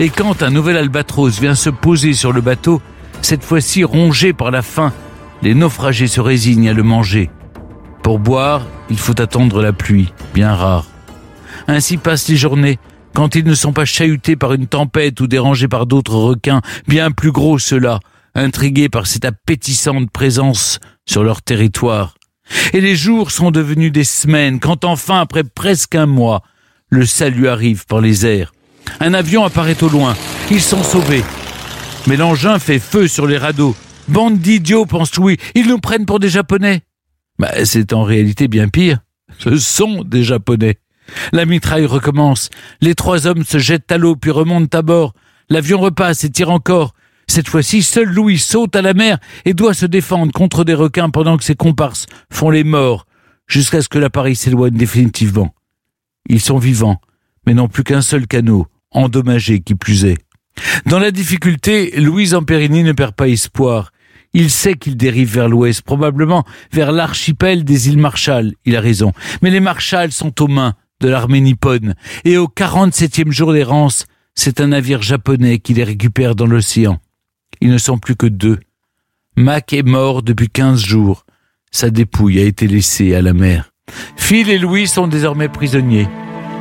Et quand un nouvel albatros vient se poser sur le bateau, cette fois-ci rongé par la faim, les naufragés se résignent à le manger. Pour boire, il faut attendre la pluie, bien rare. Ainsi passent les journées, quand ils ne sont pas chahutés par une tempête ou dérangés par d'autres requins, bien plus gros ceux-là, intrigués par cette appétissante présence sur leur territoire. Et les jours sont devenus des semaines, quand enfin, après presque un mois, le salut arrive par les airs. Un avion apparaît au loin. Ils sont sauvés. Mais l'engin fait feu sur les radeaux. Bande d'idiots, pense Louis. Ils nous prennent pour des Japonais. Bah, c'est en réalité bien pire. Ce sont des Japonais. La mitraille recommence. Les trois hommes se jettent à l'eau puis remontent à bord. L'avion repasse et tire encore. Cette fois-ci, seul Louis saute à la mer et doit se défendre contre des requins pendant que ses comparses font les morts, jusqu'à ce que l'appareil s'éloigne définitivement. Ils sont vivants, mais n'ont plus qu'un seul canot, endommagé qui plus est. Dans la difficulté, Louis Zamperini ne perd pas espoir. Il sait qu'il dérive vers l'ouest, probablement vers l'archipel des îles Marshall. Il a raison. Mais les Marshall sont aux mains de l'armée nippone. Et au 47e jour d'errance, c'est un navire japonais qui les récupère dans l'océan. Ils ne sont plus que deux. Mac est mort depuis 15 jours. Sa dépouille a été laissée à la mer. Phil et Louis sont désormais prisonniers.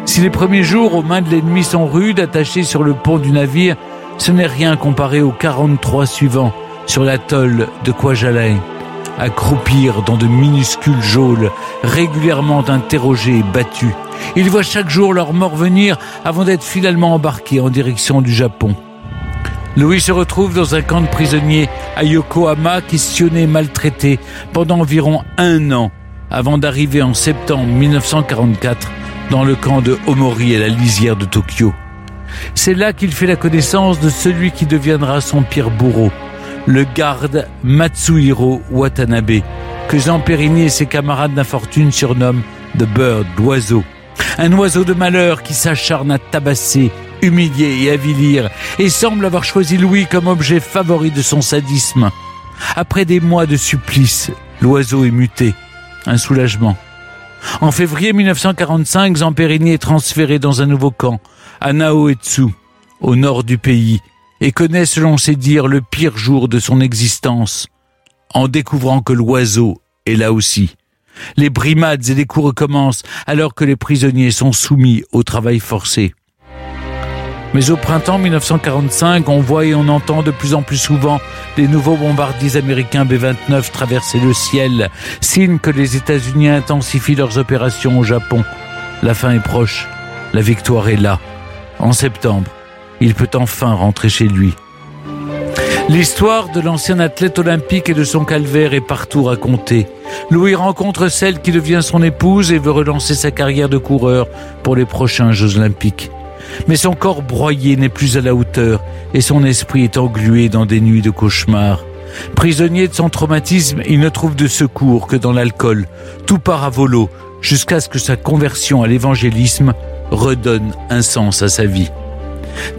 Si les premiers jours aux mains de l'ennemi sont rudes, attachés sur le pont du navire, ce n'est rien comparé aux 43 suivants sur l'atoll de Kwajalein, accroupir dans de minuscules geôles, régulièrement interrogés et battus. Ils voient chaque jour leur mort venir avant d'être finalement embarqués en direction du Japon. Louis se retrouve dans un camp de prisonniers à Yokohama, questionné, maltraité pendant environ un an avant d'arriver en septembre 1944 dans le camp de Omori à la lisière de Tokyo. C'est là qu'il fait la connaissance de celui qui deviendra son pire bourreau, le garde Matsuhiro Watanabe, que Jean et ses camarades d'infortune surnomment The Bird, l'oiseau. Un oiseau de malheur qui s'acharne à tabasser, humilier et avilir, et semble avoir choisi Louis comme objet favori de son sadisme. Après des mois de supplice, l'oiseau est muté. Un soulagement. En février 1945, Zamperini est transféré dans un nouveau camp, à Naoetsu, au nord du pays, et connaît, selon ses dires, le pire jour de son existence, en découvrant que l'oiseau est là aussi. Les brimades et les coups recommencent alors que les prisonniers sont soumis au travail forcé. Mais au printemps 1945, on voit et on entend de plus en plus souvent les nouveaux bombardiers américains B-29 traverser le ciel, signe que les États-Unis intensifient leurs opérations au Japon. La fin est proche, la victoire est là. En septembre, il peut enfin rentrer chez lui. L'histoire de l'ancien athlète olympique et de son calvaire est partout racontée. Louis rencontre celle qui devient son épouse et veut relancer sa carrière de coureur pour les prochains Jeux olympiques. Mais son corps broyé n'est plus à la hauteur et son esprit est englué dans des nuits de cauchemars. Prisonnier de son traumatisme, il ne trouve de secours que dans l'alcool. Tout part à volo jusqu'à ce que sa conversion à l'évangélisme redonne un sens à sa vie.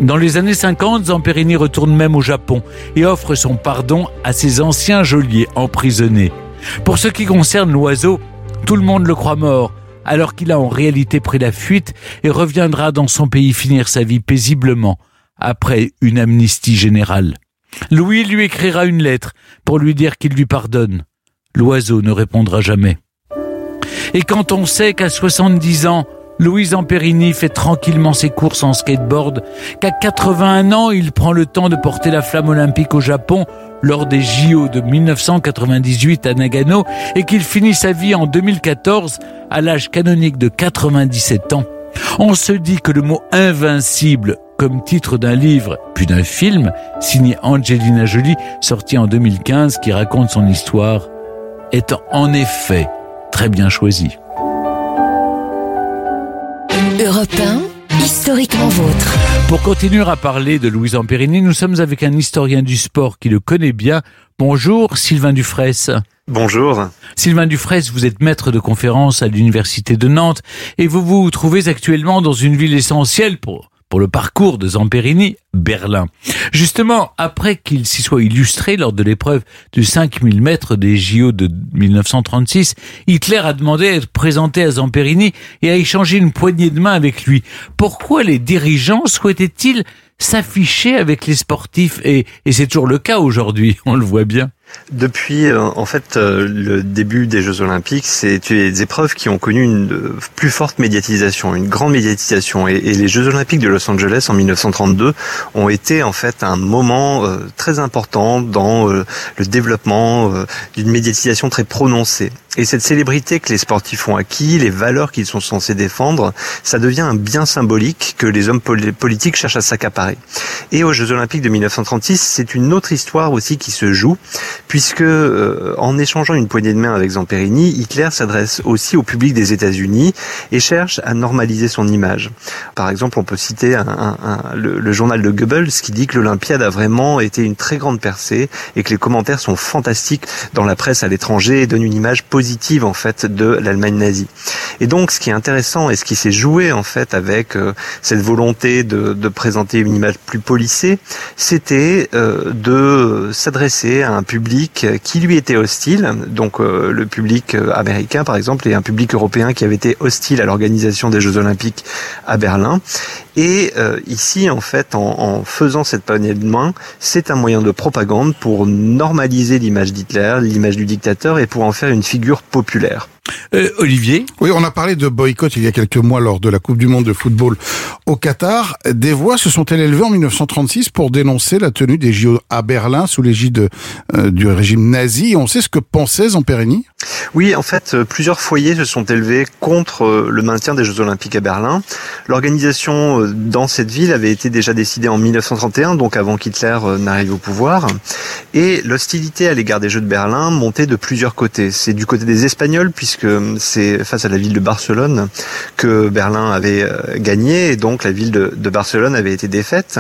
Dans les années 50, Zamperini retourne même au Japon et offre son pardon à ses anciens geôliers emprisonnés. Pour ce qui concerne l'oiseau, tout le monde le croit mort, alors qu'il a en réalité pris la fuite et reviendra dans son pays finir sa vie paisiblement après une amnistie générale. Louis lui écrira une lettre pour lui dire qu'il lui pardonne. L'oiseau ne répondra jamais. Et quand on sait qu'à 70 ans, Louis Amperini fait tranquillement ses courses en skateboard, qu'à 81 ans, il prend le temps de porter la flamme olympique au Japon lors des JO de 1998 à Nagano et qu'il finit sa vie en 2014 à l'âge canonique de 97 ans. On se dit que le mot invincible comme titre d'un livre puis d'un film signé Angelina Jolie sorti en 2015 qui raconte son histoire est en effet très bien choisi. Europe 1, historiquement vôtre. Pour continuer à parler de Louis Amperini, nous sommes avec un historien du sport qui le connaît bien. Bonjour Sylvain Dufresne. Bonjour. Sylvain Dufresne, vous êtes maître de conférence à l'Université de Nantes et vous vous trouvez actuellement dans une ville essentielle pour pour le parcours de Zamperini, Berlin. Justement, après qu'il s'y soit illustré lors de l'épreuve du 5000 mètres des JO de 1936, Hitler a demandé à être présenté à Zamperini et à échanger une poignée de main avec lui. Pourquoi les dirigeants souhaitaient-ils s'afficher avec les sportifs? Et, et c'est toujours le cas aujourd'hui, on le voit bien. Depuis euh, en fait euh, le début des Jeux Olympiques, c'est des épreuves qui ont connu une euh, plus forte médiatisation, une grande médiatisation. Et, les Jeux Olympiques de Los Angeles en 1932 ont été en fait un moment très important dans le développement d'une médiatisation très prononcée. Et cette célébrité que les sportifs ont acquis, les valeurs qu'ils sont censés défendre, ça devient un bien symbolique que les hommes politiques cherchent à s'accaparer. Et aux Jeux Olympiques de 1936, c'est une autre histoire aussi qui se joue, puisque euh, en échangeant une poignée de main avec Zamperini, Hitler s'adresse aussi au public des États-Unis et cherche à normaliser son image. Par exemple, on peut citer un, un, le, le, journal de Goebbels qui dit que l'Olympiade a vraiment été une très grande percée et que les commentaires sont fantastiques dans la presse à l'étranger et donnent une image positive en fait de l'Allemagne nazie. Et donc, ce qui est intéressant et ce qui s'est joué en fait avec euh, cette volonté de, de, présenter une image plus polissée, c'était euh, de s'adresser à un public qui lui était hostile, donc euh, le public euh, américain par exemple et un public européen qui avait été hostile à l'organisation des Jeux Olympiques à Berlin. Et euh, ici, en fait, en, en, faisant cette poignée de main, c'est un moyen de propagande pour normaliser l'image d'Hitler, l'image du dictateur, et pour en faire une figure populaire. Euh, Olivier Oui, on a parlé de boycott il y a quelques mois lors de la Coupe du Monde de football au Qatar. Des voix se sont-elles élevées en 1936 pour dénoncer la tenue des JO à Berlin sous l'égide euh, du régime nazi On sait ce que pensait Zamperini Oui, en fait, euh, plusieurs foyers se sont élevés contre le maintien des Jeux Olympiques à Berlin. L'organisation dans cette ville avait été déjà décidée en 1931, donc avant qu'Hitler n'arrive au pouvoir. Et l'hostilité à l'égard des Jeux de Berlin montait de plusieurs côtés. C'est du côté des Espagnols, puisque c'est face à la ville de Barcelone que Berlin avait gagné, et donc la ville de, de Barcelone avait été défaite.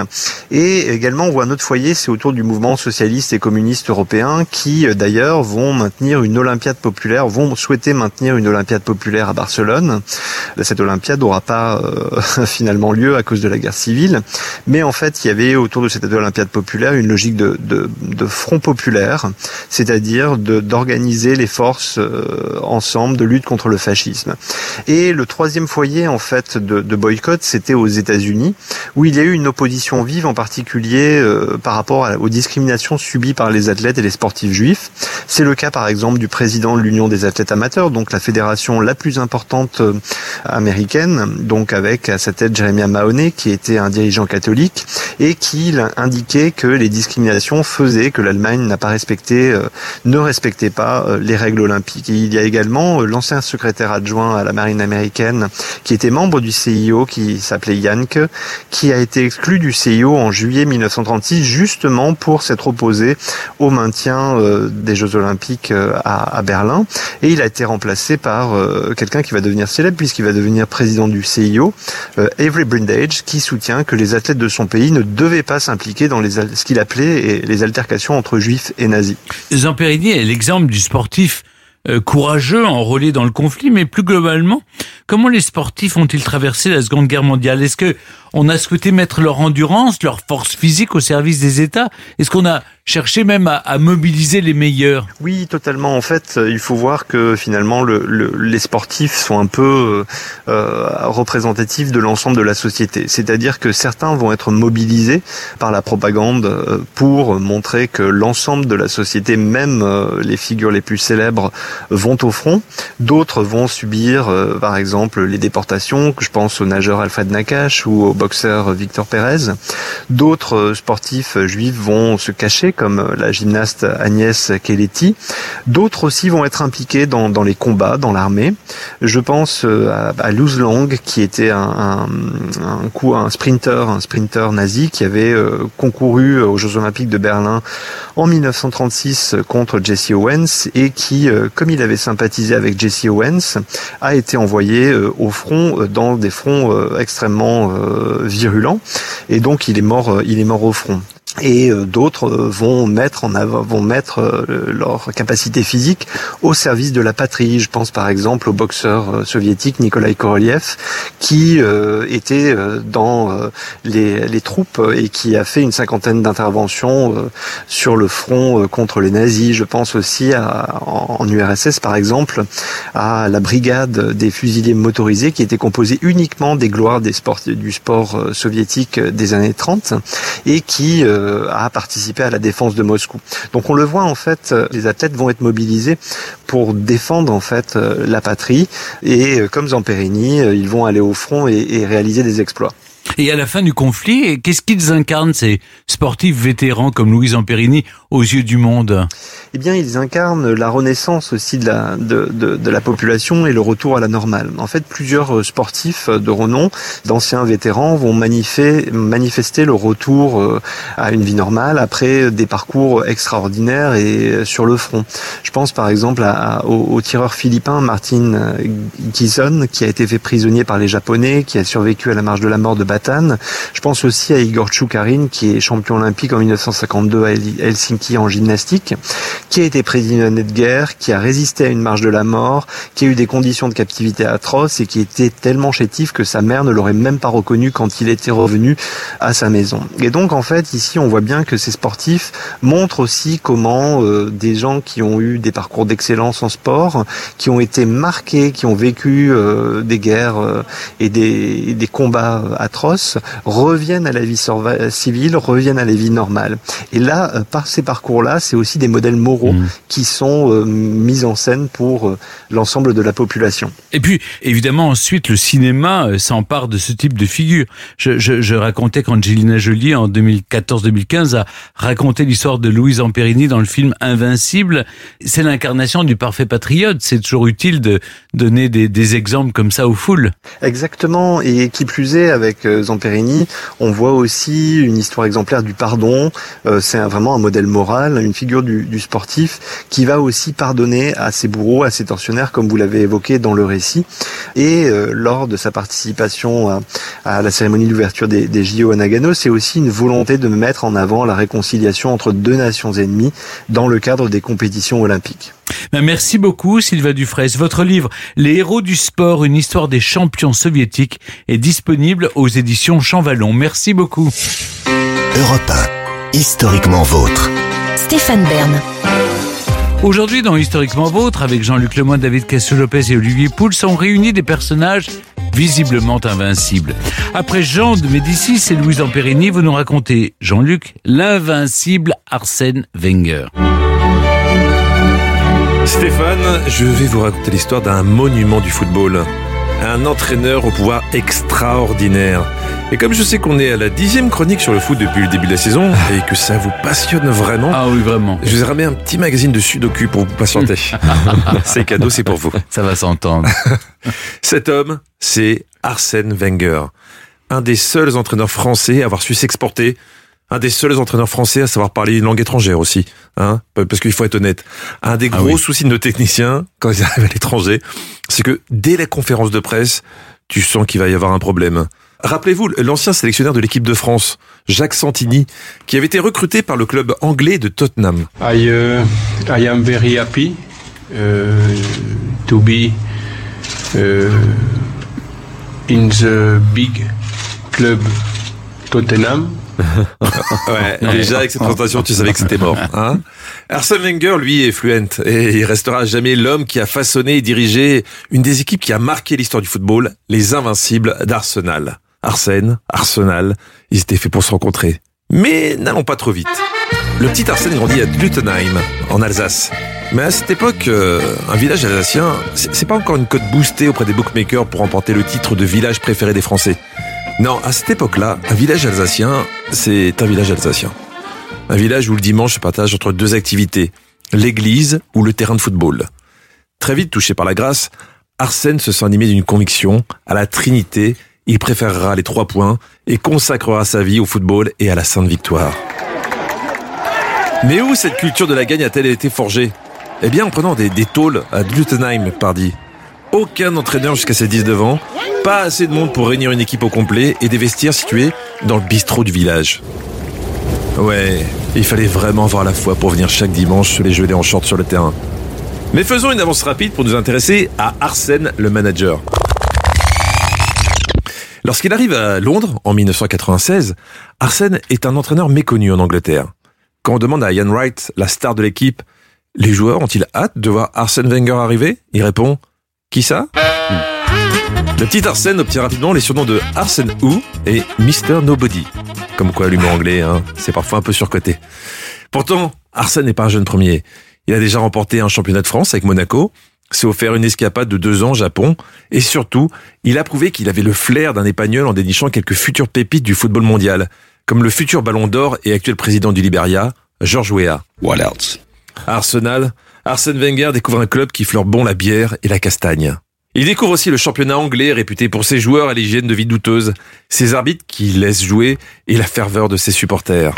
Et également, on voit un autre foyer, c'est autour du mouvement socialiste et communiste européen, qui d'ailleurs vont maintenir une Olympiade populaire, vont souhaiter maintenir une Olympiade populaire à Barcelone. Cette Olympiade n'aura pas euh, *laughs* finalement lieu à cause de la guerre civile, mais en fait, il y avait autour de cette Olympiade populaire une logique de, de, de front populaire, c'est-à-dire d'organiser les forces euh, ensemble de lutte contre le fascisme. Et le troisième foyer, en fait, de, boycott, c'était aux États-Unis, où il y a eu une opposition vive, en particulier euh, par rapport aux discriminations subies par les athlètes et les sportifs juifs. C'est le cas, par exemple, du président de l'Union des athlètes amateurs, donc la fédération la plus importante euh, américaine, donc avec à sa tête Jeremiah Mahoney, qui était un dirigeant catholique, et qui indiquait que les discriminations faisaient que l'Allemagne n'a pas respecté, euh, ne respectait pas les règles olympiques. Et il y a également l'ancien secrétaire adjoint à la marine américaine, qui était membre du CIO, qui s'appelait Janke, qui a été exclu du CIO en juillet 1936, justement pour s'être opposé au maintien des Jeux olympiques à, à Berlin. Et il a été remplacé par euh, quelqu'un qui va devenir célèbre puisqu'il va devenir président du CIO, euh, Avery Brindage, qui soutient que les athlètes de son pays ne devaient pas s'impliquer dans les, ce qu'il appelait les altercations entre juifs et nazis. Zamperini est l'exemple du sportif euh, courageux, enrôlé dans le conflit, mais plus globalement, comment les sportifs ont-ils traversé la Seconde Guerre mondiale? Est-ce que on a souhaité mettre leur endurance, leur force physique au service des États Est-ce qu'on a cherché même à, à, mobiliser les meilleurs? Oui, totalement. En fait, il faut voir que finalement, le, le, les sportifs sont un peu euh, représentatifs de l'ensemble de la société. C'est-à-dire que certains vont être mobilisés par la propagande euh, pour montrer que l'ensemble de la société, même euh, les figures les plus célèbres, vont au front. D'autres vont subir, euh, par exemple, les déportations. Je pense au nageur Alfred Nakache ou au boxeur Victor Pérez. D'autres sportifs juifs vont se cacher, comme la gymnaste Agnès Keleti. D'autres aussi vont être impliqués dans, les combats, dans l'armée. Je pense à, Luz Long, qui était un, un, coup, un sprinter, un sprinter nazi, qui avait euh, concouru aux Jeux Olympiques de Berlin en 1936 contre Jesse Owens et qui, euh, comme il avait sympathisé avec Jesse Owens, a été envoyé euh, au front dans des fronts extrêmement virulents et donc il est mort, il est mort au front et d'autres vont mettre en avant, vont mettre leur capacité physique au service de la patrie. Je pense par exemple au boxeur soviétique Nikolai Korolev qui euh, était dans les, les, troupes et qui a fait une cinquantaine d'interventions sur le front contre les nazis. Je pense aussi à, en, en, URSS par exemple à la brigade des fusiliers motorisés qui était composée uniquement des gloires des sports, du sport soviétique des années 30 et qui a participé à la défense de Moscou. Donc on le voit en fait, les athlètes vont être mobilisés pour défendre en fait la patrie et comme Zamperini, ils vont aller au front et, réaliser des exploits. Et à la fin du conflit, qu'est-ce qu'ils incarnent ces sportifs vétérans comme Louise Amperini aux yeux du monde Eh bien, ils incarnent la renaissance aussi de la, de, de, de, la population et le retour à la normale. En fait, plusieurs sportifs de renom, d'anciens vétérans, vont manifester, le retour à une vie normale après des parcours extraordinaires et sur le front. Je pense par exemple au, au, tireur philippin Martin Gison, qui a été fait prisonnier par les Japonais, qui a survécu à la marche de la mort de Zlatan. Je pense aussi à Igor Choukarine, qui est champion olympique en 1952 à Helsinki en gymnastique, qui a été prisonnier de guerre, qui a résisté à une marche de la mort, qui a eu des conditions de captivité atroces et qui était tellement chétif que sa mère ne l'aurait même pas reconnu quand il était revenu à sa maison. Et donc en fait ici on voit bien que ces sportifs montrent aussi comment euh, des gens qui ont eu des parcours d'excellence en sport, qui ont été marqués, qui ont vécu euh, des guerres euh, et des, des combats atroces, reviennent à la vie civile, reviennent à la vie normale. Et là, par ces parcours-là, c'est aussi des modèles moraux mmh. qui sont mis en scène pour l'ensemble de la population. Et puis, évidemment, ensuite, le cinéma s'empare de ce type de figure. Je, je, je racontais qu'Angelina Jolie, en 2014-2015, a raconté l'histoire de Louise Amperini dans le film Invincible. C'est l'incarnation du parfait patriote. C'est toujours utile de donner des, des, exemples comme ça aux foules. Exactement. Et qui plus est, avec euh, Zamperini, on voit aussi une histoire exemplaire du pardon. Euh, c'est vraiment un modèle moral, une figure du, du sportif qui va aussi pardonner à ses bourreaux, à ses tortionnaires, comme vous l'avez évoqué dans le récit. Et euh, lors de sa participation à, à la cérémonie d'ouverture des, des JO à Nagano, c'est aussi une volonté de mettre en avant la réconciliation entre deux nations ennemies dans le cadre des compétitions olympiques. Ben, merci beaucoup Sylvain Dufresne. Votre livre Les héros du sport, une histoire des champions soviétiques est disponible aux éditions Champvallon. Merci beaucoup. Europe 1, historiquement vôtre. Stéphane Bern. Aujourd'hui, dans Historiquement Vôtre, avec Jean-Luc Lemoyne, David Cassio-Lopez et Olivier Pouls, sont réunis des personnages visiblement invincibles. Après Jean de Médicis et Louise Amperini, vous nous racontez, Jean-Luc, l'invincible Arsène Wenger. Stéphane, je vais vous raconter l'histoire d'un monument du football. Un entraîneur au pouvoir extraordinaire. Et comme je sais qu'on est à la dixième chronique sur le foot depuis le début de la saison et que ça vous passionne vraiment, ah oui vraiment, je vous ai ramené un petit magazine de Sudoku pour vous patienter. *laughs* c'est cadeau, c'est pour vous. Ça va s'entendre. *laughs* Cet homme, c'est Arsène Wenger, un des seuls entraîneurs français à avoir su s'exporter un des seuls entraîneurs français à savoir parler une langue étrangère aussi, hein, parce qu'il faut être honnête. Un des ah gros soucis de nos techniciens quand ils *laughs* arrivent à l'étranger, c'est que dès la conférence de presse, tu sens qu'il va y avoir un problème. Rappelez-vous l'ancien sélectionneur de l'équipe de France, Jacques Santini, qui avait été recruté par le club anglais de Tottenham. I, uh, I am very happy uh, to be uh, in the big club Tottenham. *laughs* ouais, déjà avec cette présentation, tu savais que c'était mort. *laughs* Hein Arsène Wenger, lui, est fluent et il restera jamais l'homme qui a façonné et dirigé une des équipes qui a marqué l'histoire du football, les Invincibles d'Arsenal. Arsène, Arsenal, ils étaient faits pour se rencontrer. Mais n'allons pas trop vite. Le petit Arsène grandit à Lutenheim, en Alsace. Mais à cette époque, euh, un village alsacien, c'est pas encore une cote boostée auprès des bookmakers pour remporter le titre de village préféré des Français. Non, à cette époque-là, un village alsacien, c'est un village alsacien. Un village où le dimanche se partage entre deux activités, l'église ou le terrain de football. Très vite touché par la grâce, Arsène se sent animé d'une conviction, à la Trinité, il préférera les trois points et consacrera sa vie au football et à la Sainte Victoire. Mais où cette culture de la gagne a-t-elle été forgée? Eh bien en prenant des, des tôles à Glutenheim, pardi. Aucun entraîneur jusqu'à ses 19 ans, pas assez de monde pour réunir une équipe au complet et des vestiaires situés dans le bistrot du village. Ouais, il fallait vraiment voir la foi pour venir chaque dimanche se les jeter en short sur le terrain. Mais faisons une avance rapide pour nous intéresser à Arsène, le manager. Lorsqu'il arrive à Londres en 1996, Arsène est un entraîneur méconnu en Angleterre. Quand on demande à Ian Wright, la star de l'équipe, les joueurs ont-ils hâte de voir Arsène Wenger arriver? Il répond Qui ça Le petit Arsène obtient rapidement les surnoms de Arsène Who et Mr. Nobody. Comme quoi l'humour anglais, hein, c'est parfois un peu surcoté. Pourtant, Arsène n'est pas un jeune premier. Il a déjà remporté un championnat de France avec Monaco, s'est offert une escapade de deux ans au Japon, et surtout, il a prouvé qu'il avait le flair d'un épagnol en dénichant quelques futures pépites du football mondial, comme le futur ballon d'or et actuel président du Liberia, George Weah. What else? Arsenal, Arsène Wenger découvre un club qui fleure bon la bière et la castagne. Il découvre aussi le championnat anglais réputé pour ses joueurs à l'hygiène de vie douteuse, ses arbitres qui laissent jouer et la ferveur de ses supporters.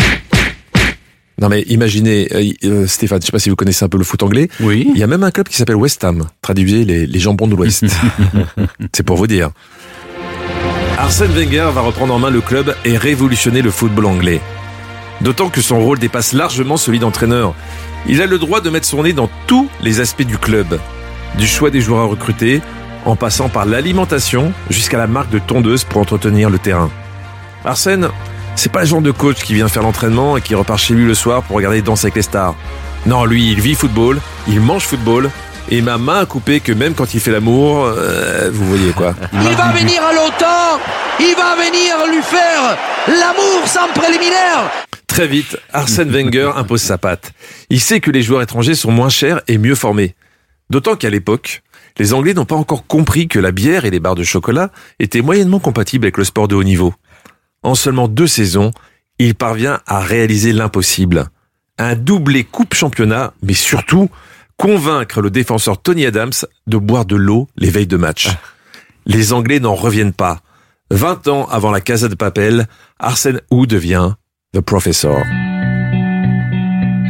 Non mais imaginez, euh, euh, Stéphane, je sais pas si vous connaissez un peu le foot anglais. Oui. Il y a même un club qui s'appelle West Ham, traduisez les, les jambons de l'Ouest. *laughs* C'est pour vous dire. Arsène Wenger va reprendre en main le club et révolutionner le football anglais. D'autant que son rôle dépasse largement celui d'entraîneur. Il a le droit de mettre son nez dans tous les aspects du club, du choix des joueurs à recruter, en passant par l'alimentation jusqu'à la marque de tondeuse pour entretenir le terrain. Arsène, c'est pas le genre de coach qui vient faire l'entraînement et qui repart chez lui le soir pour regarder Danse avec les stars. Non, lui, il vit football, il mange football, et ma main a coupé que même quand il fait l'amour, euh, vous voyez quoi. Il va venir à l'OTAN Il va venir lui faire l'amour sans préliminaire Très vite, Arsène *laughs* Wenger impose sa patte. Il sait que les joueurs étrangers sont moins chers et mieux formés. D'autant qu'à l'époque, les Anglais n'ont pas encore compris que la bière et les barres de chocolat étaient moyennement compatibles avec le sport de haut niveau. En seulement deux saisons, il parvient à réaliser l'impossible. Un doublé coupe championnat, mais surtout convaincre le défenseur Tony Adams de boire de l'eau les veilles de match. Les Anglais n'en reviennent pas. 20 ans avant la Casa de Papel, Arsène Hou devient The Professor.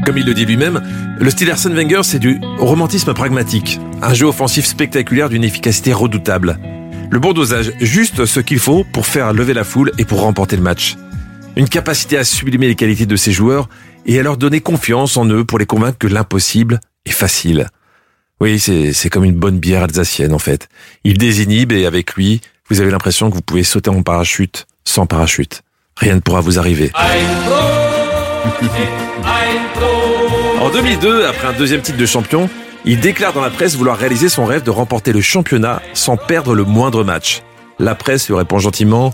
Comme il le dit lui-même, le style Arsène Wenger, c'est du romantisme pragmatique. Un jeu offensif spectaculaire d'une efficacité redoutable. Le bon dosage, juste ce qu'il faut pour faire lever la foule et pour remporter le match. Une capacité à sublimer les qualités de ses joueurs et à leur donner confiance en eux pour les convaincre que l'impossible est facile. Oui, c'est, c'est comme une bonne bière alsacienne en fait. Il désinhibe et avec lui, vous avez l'impression que vous pouvez sauter en parachute sans parachute. Rien ne pourra vous arriver. En 2002, après un deuxième titre de champion, il déclare dans la presse vouloir réaliser son rêve de remporter le championnat sans perdre le moindre match. La presse lui répond gentiment.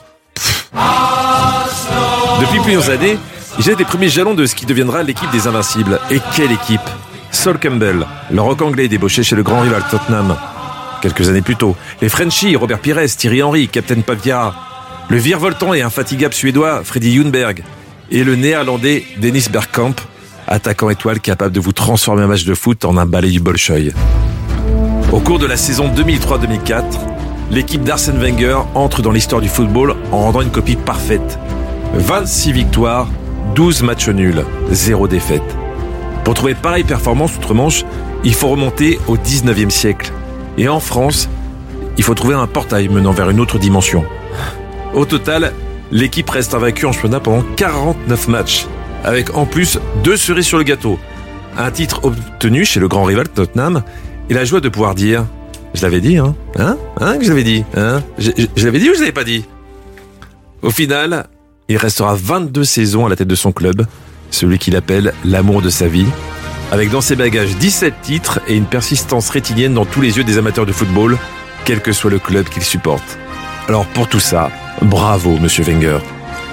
Depuis plusieurs années, jette les premiers jalons de ce qui deviendra l'équipe des Invincibles. Et quelle équipe Sol Campbell, le rock anglais débauché chez le grand rival Tottenham. Quelques années plus tôt, les Frenchies, Robert Pires, Thierry Henry, Captain Paviara, le virevoltant et infatigable suédois Freddy Junberg, et le néerlandais Dennis Bergkamp, attaquant étoile capable de vous transformer un match de foot en un balai du Bolchoï. Au cours de la saison 2003-2004, l'équipe d'Arsène Wenger entre dans l'histoire du football en rendant une copie parfaite. 26 victoires, 12 matchs nuls, 0 défaite. Pour trouver pareille performance outre-Manche, il faut remonter au 19e siècle. Et en France, il faut trouver un portail menant vers une autre dimension. Au total, l'équipe reste invaincue en championnat pendant 49 matchs, avec en plus deux cerises sur le gâteau. Un titre obtenu chez le grand rival Tottenham. Et la joie de pouvoir dire Je l'avais dit, hein. Hein? Hein je l'avais dit? Hein? Je l'avais dit ou je l'avais pas dit? Au final, il restera 22 saisons à la tête de son club, celui qu'il appelle l'amour de sa vie, avec dans ses bagages 17 titres et une persistance rétinienne dans tous les yeux des amateurs de football, quel que soit le club qu'il supporte. Alors pour tout ça, bravo Monsieur Wenger.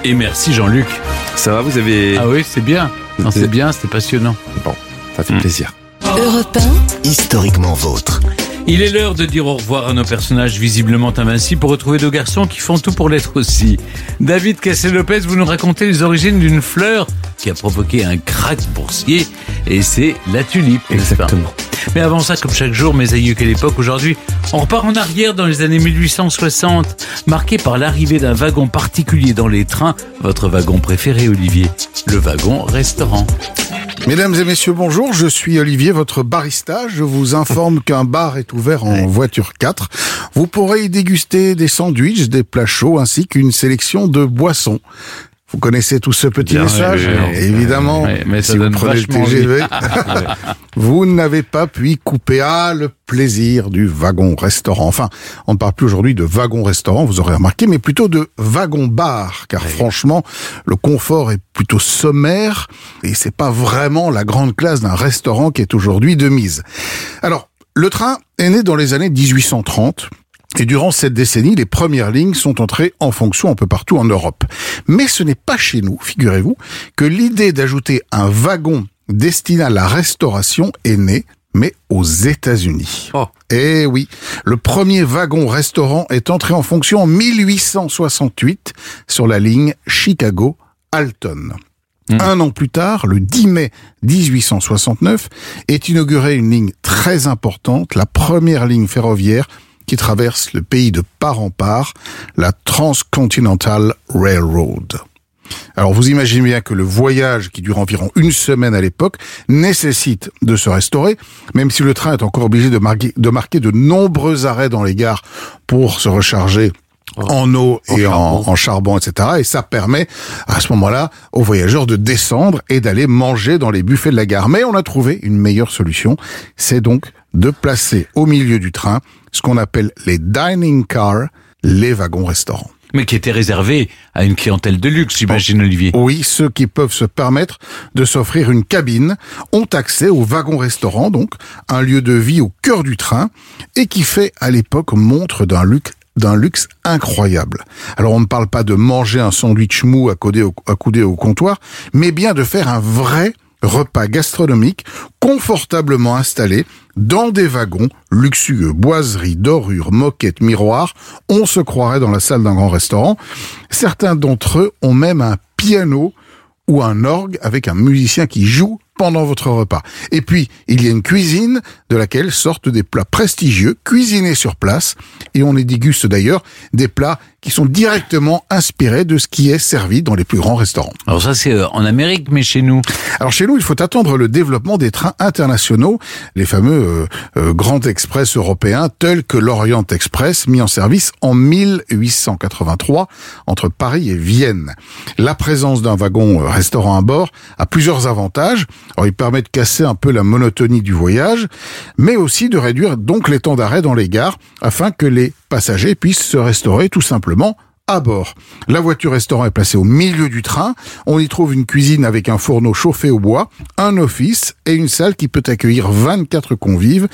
Et merci Jean-Luc. Ça va, vous avez... Ah oui, c'est bien. Non, c'est bien, c'était passionnant. Bon, ça fait plaisir. Europe Historiquement vôtre. Il est l'heure de dire au revoir à nos personnages visiblement invincibles pour retrouver deux garçons qui font tout pour l'être aussi. David Cassel-Lopez, vous nous racontez les origines d'une fleur qui a provoqué un crack boursier et c'est la tulipe. Exactement. Mais avant ça, comme chaque jour, mes aïeux, quelle époque aujourd'hui On repart en arrière dans les années 1860, marqué par l'arrivée d'un wagon particulier dans les trains, votre wagon préféré, Olivier, le wagon restaurant. Mesdames et messieurs, bonjour. Je suis Olivier, votre barista. Je vous informe qu'un bar est ouvert en voiture 4. Vous pourrez y déguster des sandwichs, des plats chauds ainsi qu'une sélection de boissons. Vous connaissez tout ce petit Bien, message oui, oui, oui. Évidemment, Oui, mais ça si vous donne prenez le TGV, *laughs* vous n'avez pas pu couper ah, le plaisir du wagon-restaurant. Enfin, on ne parle plus aujourd'hui de wagon-restaurant, vous aurez remarqué, mais plutôt de wagon-bar, car franchement, le confort est plutôt sommaire et c'est pas vraiment la grande classe d'un restaurant qui est aujourd'hui de mise. Alors, le train est né dans les années 1830. Et durant cette décennie, les premières lignes sont entrées en fonction un peu partout en Europe. Mais ce n'est pas chez nous, figurez-vous, que l'idée d'ajouter un wagon destiné à la restauration est née, mais aux États-Unis. Eh oui, le premier wagon-restaurant est entré en fonction en 1868 sur la ligne Chicago-Alton. Un an plus tard, le 10 mai 1869, est inaugurée une ligne très importante, la première ligne ferroviaire qui traverse le pays de part en part, la Transcontinental Railroad. Alors vous imaginez bien que le voyage, qui dure environ une semaine à l'époque, nécessite de se restaurer, même si le train est encore obligé de marquer de, marquer de nombreux arrêts dans les gares pour se recharger en eau et en, en charbon, etc. Et ça permet à ce moment-là aux voyageurs de descendre et d'aller manger dans les buffets de la gare. Mais on a trouvé une meilleure solution, c'est donc de placer au milieu du train ce qu'on appelle les dining cars, les wagons restaurants. Mais qui était réservé à une clientèle de luxe, j'imagine, Olivier. Oui, ceux qui peuvent se permettre de s'offrir une cabine ont accès au wagon-restaurant, donc un lieu de vie au cœur du train, et qui fait à l'époque montre d'un luxe d'un luxe incroyable. Alors on ne parle pas de manger un sandwich mou couder au, à couder au comptoir, mais bien de faire un vrai repas gastronomique confortablement installé dans des wagons luxueux, boiseries, dorures, moquettes, miroirs. On se croirait dans la salle d'un grand restaurant. Certains d'entre eux ont même un piano ou un orgue avec un musicien qui joue pendant votre repas. Et puis, il y a une cuisine de laquelle sortent des plats prestigieux, cuisinés sur place, et on y déguste d'ailleurs des plats qui sont directement inspirés de ce qui est servi dans les plus grands restaurants. Alors ça, c'est euh, en Amérique, mais chez nous Alors chez nous, il faut attendre le développement des trains internationaux, les fameux euh, euh, grands express européens, tels que l'Orient Express, mis en service en 1883 entre Paris et Vienne. La présence d'un wagon restaurant à bord a plusieurs avantages. Il permet de casser un peu la monotonie du voyage, mais aussi de réduire donc les temps d'arrêt dans les gares afin que les passagers puissent se restaurer tout simplement à bord. La voiture restaurant est placée au milieu du train. On y trouve une cuisine avec un fourneau chauffé au bois, un office et une salle qui peut accueillir 24 convives.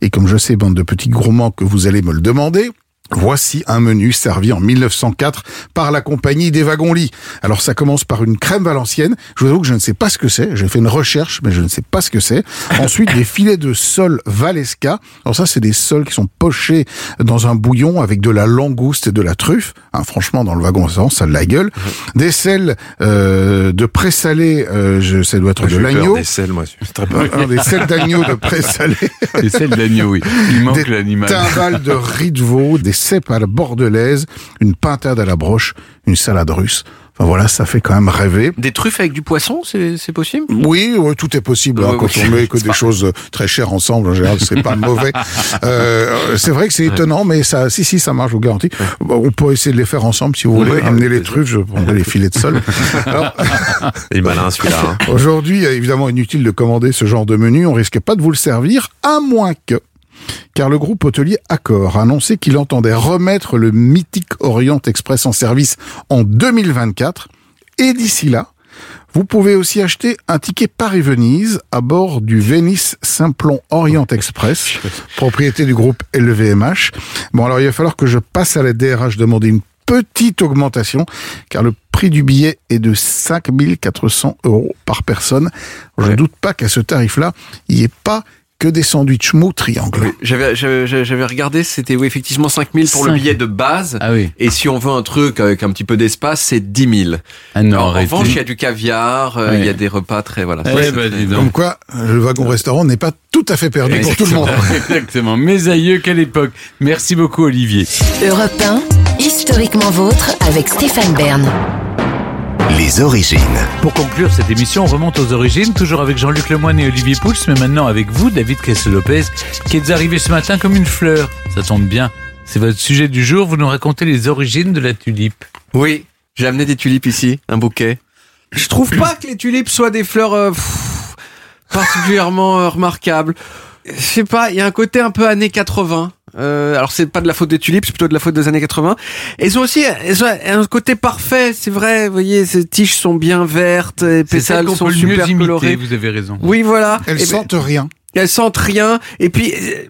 Et comme je sais, bande de petits gourmands, que vous allez me le demander, Voici un menu servi en 1904 par la compagnie des wagons-lits. Alors ça commence par une crème valencienne. Je vous avoue que je ne sais pas ce que c'est. J'ai fait une recherche, mais je ne sais pas ce que c'est. *laughs* Ensuite, des filets de sole Valesca. Alors ça, c'est des sols qui sont pochés dans un bouillon avec de la langouste et de la truffe. Hein, franchement, dans le wagon, ça, ça a de la gueule. Des sels euh, de présalé, euh, je, ça doit être de l'agneau. Des sels, moi. très des sels d'agneau de présalé. Des sels d'agneau, oui. Il manque des l'animal. timbales de riz de veau, des cèpes à la bordelaise, une pintade à la broche, une salade russe. Enfin voilà, ça fait quand même rêver. Des truffes avec du poisson, c'est possible? Oui, oui, tout est possible. hein, Ouais, quand oui. on met *laughs* que des choses très chères ensemble, en général, c'est pas mauvais. *laughs* Euh, c'est vrai que c'est étonnant, mais ça, si, si, ça marche, je vous garantis. On peut essayer de les faire ensemble si vous voulez. Oui, Amener les truffes, je prendrai les filets de sol. *laughs* Alors, Il est malin celui-là. hein. Aujourd'hui, évidemment, inutile de commander ce genre de menu. On risque pas de vous le servir, à moins que. Car le groupe hôtelier Accor a annoncé qu'il entendait remettre le mythique Orient Express en service en 2024. Et d'ici là, vous pouvez aussi acheter un ticket Paris-Venise à bord du Venice Simplon Orient Express, *laughs* propriété du groupe LVMH. Bon, alors il va falloir que je passe à la DRH demander une petite augmentation, car le prix du billet est de 5400 euros par personne. Je ne doute pas qu'à ce tarif-là, il n'y ait pas que des sandwichs mou triangle. J'avais j'avais j'avais regardé, c'était oui, effectivement 5000 pour le 5 billet de base. Ah oui. Et si on veut un truc avec un petit peu d'espace, c'est 10 000. Ah non, Alors, en arrêtez. revanche, il y a du caviar, euh, Ouais. il y a des repas très voilà. Ouais, donc. Comme quoi, le wagon-restaurant n'est pas tout à fait perdu pour tout le monde. Exactement. Mes aïeux, quelle époque. Merci beaucoup, Olivier. Europe 1, historiquement vôtre avec Stéphane Bern. Les origines. Pour conclure cette émission, on remonte aux origines, toujours avec Jean-Luc Lemoyne et Olivier Pouls, mais maintenant avec vous, David Kessel-Lopez, qui êtes arrivé ce matin comme une fleur. Ça tombe bien. C'est votre sujet du jour. Vous nous racontez les origines de la tulipe. Oui, j'ai amené des tulipes ici, un bouquet. Je trouve pas que les tulipes soient des fleurs euh, pff, particulièrement euh, remarquables. Je sais pas, il y a un côté un peu années 80. Euh, alors c'est pas de la faute des tulipes, c'est plutôt de la faute des années 80. Elles ont aussi elles ont un côté parfait, c'est vrai. Vous voyez, ces tiges sont bien vertes, celle pétales sont peut le mieux super imiter, colorés. vous avez raison. Oui, voilà. Elles Eh ben, sentent rien. elles sentent rien. Et puis, euh,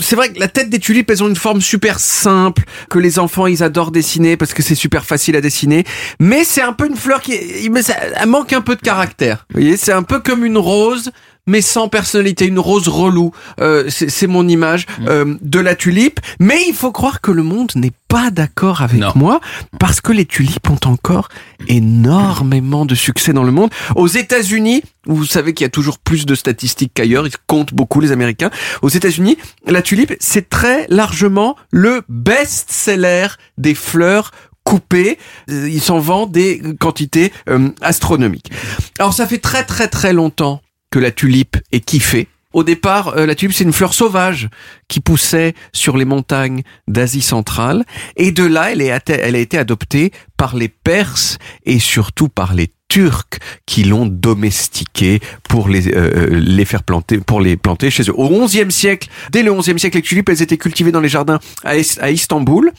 c'est vrai que la tête des tulipes, elles ont une forme super simple, que les enfants, ils adorent dessiner parce que c'est super facile à dessiner. Mais c'est un peu une fleur qui, mais ça- elle manque un peu de caractère. Vous voyez, c'est un peu comme une rose, mais sans personnalité, une rose relou. Euh, c'est mon image euh, de la tulipe. Mais il faut croire que le monde n'est pas d'accord avec Non. moi parce que les tulipes ont encore énormément de succès dans le monde. Aux États-Unis, vous savez qu'il y a toujours plus de statistiques qu'ailleurs, ils comptent beaucoup les Américains. Aux États-Unis, la tulipe, c'est très largement le best-seller des fleurs coupées. Euh, Il s'en vend des quantités euh, astronomiques. Alors ça fait très très très longtemps que la tulipe est kiffée. Au départ, euh, la tulipe, c'est une fleur sauvage qui poussait sur les montagnes d'Asie centrale. Et de là, elle, est, elle a été adoptée par les Perses et surtout par les Turcs qui l'ont domestiquée pour les, euh, les faire planter, pour les planter chez eux. Au XIe siècle, dès le XIe siècle, les tulipes, elles étaient cultivées dans les jardins à, à Istanbul.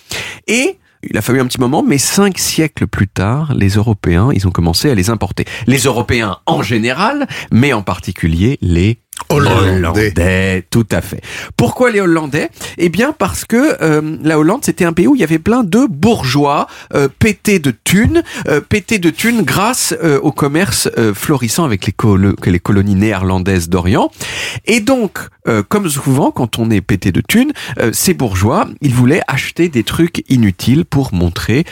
Et il a fallu un petit moment, mais cinq siècles plus tard, les Européens, ils ont commencé à les importer. Les Européens en général, mais en particulier les Hollandais. Hollandais, tout à fait. Pourquoi les Hollandais? Eh bien parce que euh, la Hollande c'était un pays où il y avait plein de bourgeois euh, pétés de thunes, euh, pétés de thunes grâce euh, au commerce euh, florissant avec les, que les colonies néerlandaises d'Orient. Et donc, euh, comme souvent quand on est pété de thunes, ces bourgeois, ils voulaient acheter des trucs inutiles pour montrer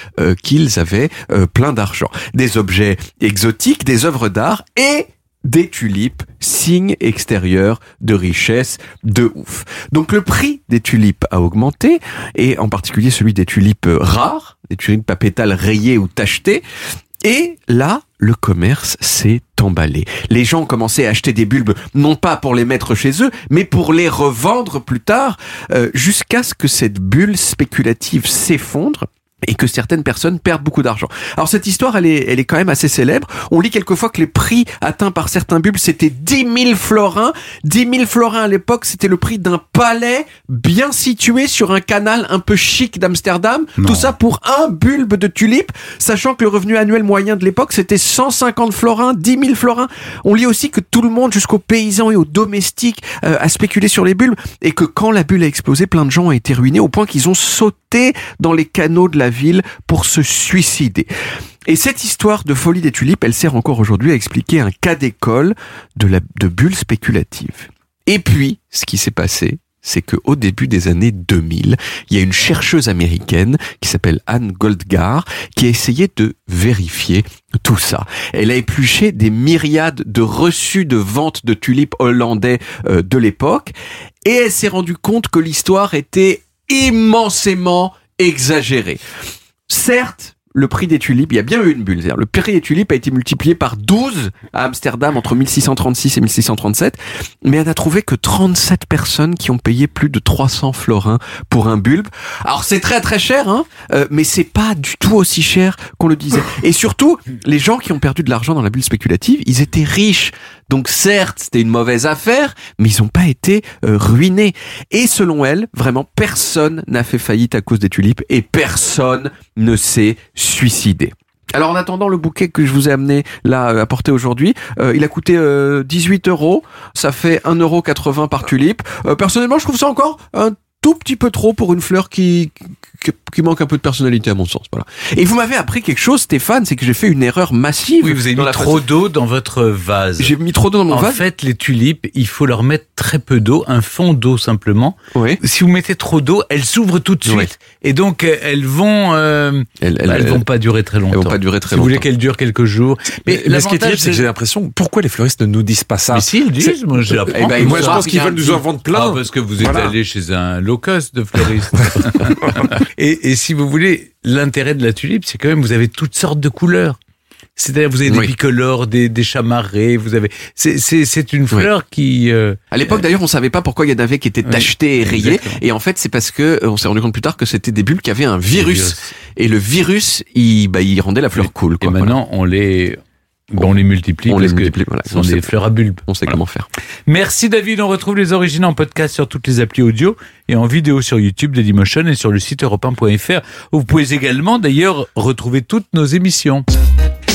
qu'ils avaient plein d'argent. Des objets exotiques, des œuvres d'art et des tulipes, signe extérieur de richesse de ouf. Donc le prix des tulipes a augmenté, et en particulier celui des tulipes rares, des tulipes à pétales rayés ou tachetés. Et là, le commerce s'est emballé. Les gens commencé à acheter des bulbes, non pas pour les mettre chez eux, mais pour les revendre plus tard, euh, jusqu'à ce que cette bulle spéculative s'effondre et que certaines personnes perdent beaucoup d'argent. Alors cette histoire, elle est, elle est quand même assez célèbre. On lit quelquefois que les prix atteints par certains bulbes, c'était 10 000 florins. 10 000 florins à l'époque, c'était le prix d'un palais bien situé sur un canal un peu chic d'Amsterdam. Tout ça pour un bulbe de tulipe, sachant que le revenu annuel moyen de l'époque, c'était 150 florins, 10 000 florins. On lit aussi que tout le monde, jusqu'aux paysans et aux domestiques, euh, a spéculé sur les bulbes et que quand la bulle a explosé, plein de gens ont été ruinés au point qu'ils ont sauté dans les canaux de la ville pour se suicider. Et cette histoire de folie des tulipes, elle sert encore aujourd'hui à expliquer un cas d'école de, la, de bulles spéculatives. Et puis, ce qui s'est passé, c'est que au début des années 2000, il y a une chercheuse américaine qui s'appelle Anne Goldgar qui a essayé de vérifier tout ça. Elle a épluché des myriades de reçus de vente de tulipes hollandais euh, de l'époque et elle s'est rendue compte que l'histoire était immensément exagérée. Certes, le prix des tulipes, il y a bien eu une bulle. Le prix des tulipes a été multiplié par 12 à Amsterdam entre 1636 et 1637, mais elle n'a trouvé que 37 personnes qui ont payé plus de 300 florins pour un bulbe. Alors c'est très très cher, hein, euh, mais c'est pas du tout aussi cher qu'on le disait. Et surtout, les gens qui ont perdu de l'argent dans la bulle spéculative, ils étaient riches. Donc certes, c'était une mauvaise affaire, mais ils n'ont pas été euh, ruinés. Et selon elle, vraiment, personne n'a fait faillite à cause des tulipes et personne ne s'est suicidé. Alors en attendant le bouquet que je vous ai amené là euh, apporté aujourd'hui, euh, il a coûté euh, 18 euros, ça fait 1,80 euro par tulipe. Euh, personnellement, je trouve ça encore un tout petit peu trop pour une fleur qui, qui, qui manque un peu de personnalité à mon sens. Voilà. Et vous m'avez appris quelque chose, Stéphane, c'est que j'ai fait une erreur massive. Oui, vous avez mis la trop d'eau dans votre vase. J'ai mis trop d'eau dans mon en vase. fait, les tulipes, il faut leur mettre très peu d'eau, un fond d'eau simplement. Oui. Si vous mettez trop d'eau, elles s'ouvrent tout de suite. Oui. Et donc, euh, elles vont, euh, Elles, bah, elles vont pas durer très longtemps. vont pas durer très si vous voulez qu'elles durent quelques jours. Mais, mais ce qui est l'avantage, terrible, c'est que j'ai l'impression, pourquoi les fleuristes ne nous disent pas ça Mais si, ils disent, moi je l'apprends. Eh ben, Moi, je pense qu'ils qu'il y ait veulent nous en vendre plein. Ah, parce que vous êtes Voilà. allé chez un low cost de fleuriste. *laughs* et, et si vous voulez, l'intérêt de la tulipe, c'est quand même, vous avez toutes sortes de couleurs. C'est-à-dire, vous avez des Oui. bicolores, des, des chamarrés, vous avez. C'est, une fleur qui. euh, À l'époque, d'ailleurs, on savait pas pourquoi il y en avait qui étaient Oui, tachetés et rayés. exactement. Et en fait, c'est parce que euh, on s'est rendu compte plus tard que c'était des bulles qui avaient un virus. virus. Et le virus, il, bah, il rendait la fleur cool. et voilà. maintenant, on les. Bon, on les multiplie On parce les multiplie, que voilà. ce sont On des sait- fleurs à bulbes. On sait comment faire. Merci David, on retrouve les origines en podcast sur toutes les applis audio et en vidéo sur YouTube Dailymotion et sur le site europe 1.fr où vous pouvez également d'ailleurs retrouver toutes nos émissions.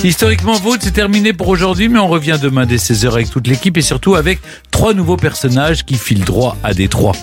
Historiquement Vôtre, c'est terminé pour aujourd'hui, mais on revient demain dès 16h avec toute l'équipe et surtout avec trois nouveaux personnages qui filent droit à Détroit.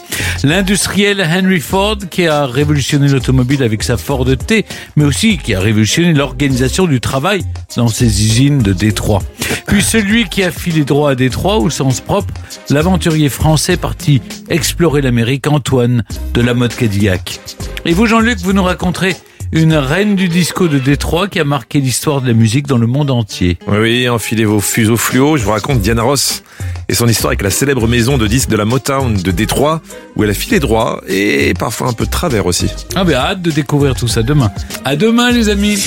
L'industriel Henry Ford qui a révolutionné l'automobile avec sa Ford T, mais aussi qui a révolutionné l'organisation du travail dans ses usines de Détroit. Puis celui qui a filé droit à Détroit au sens propre, l'aventurier français parti explorer l'Amérique, Antoine de la mode Cadillac. Et vous Jean-Luc, vous nous raconterez une reine du disco de Détroit qui a marqué l'histoire de la musique dans le monde entier. Oui, oui, enfilez vos fuseaux fluo. Je vous raconte Diana Ross et son histoire avec la célèbre maison de disques de la Motown de Détroit, où elle a filé droit et parfois un peu de travers aussi. Ah ben hâte de découvrir tout ça demain. À demain les amis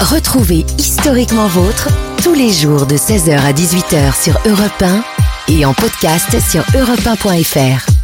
Retrouvez Historiquement Vôtre tous les jours de 16h à 18h sur Europe 1 et en podcast sur europe1.fr.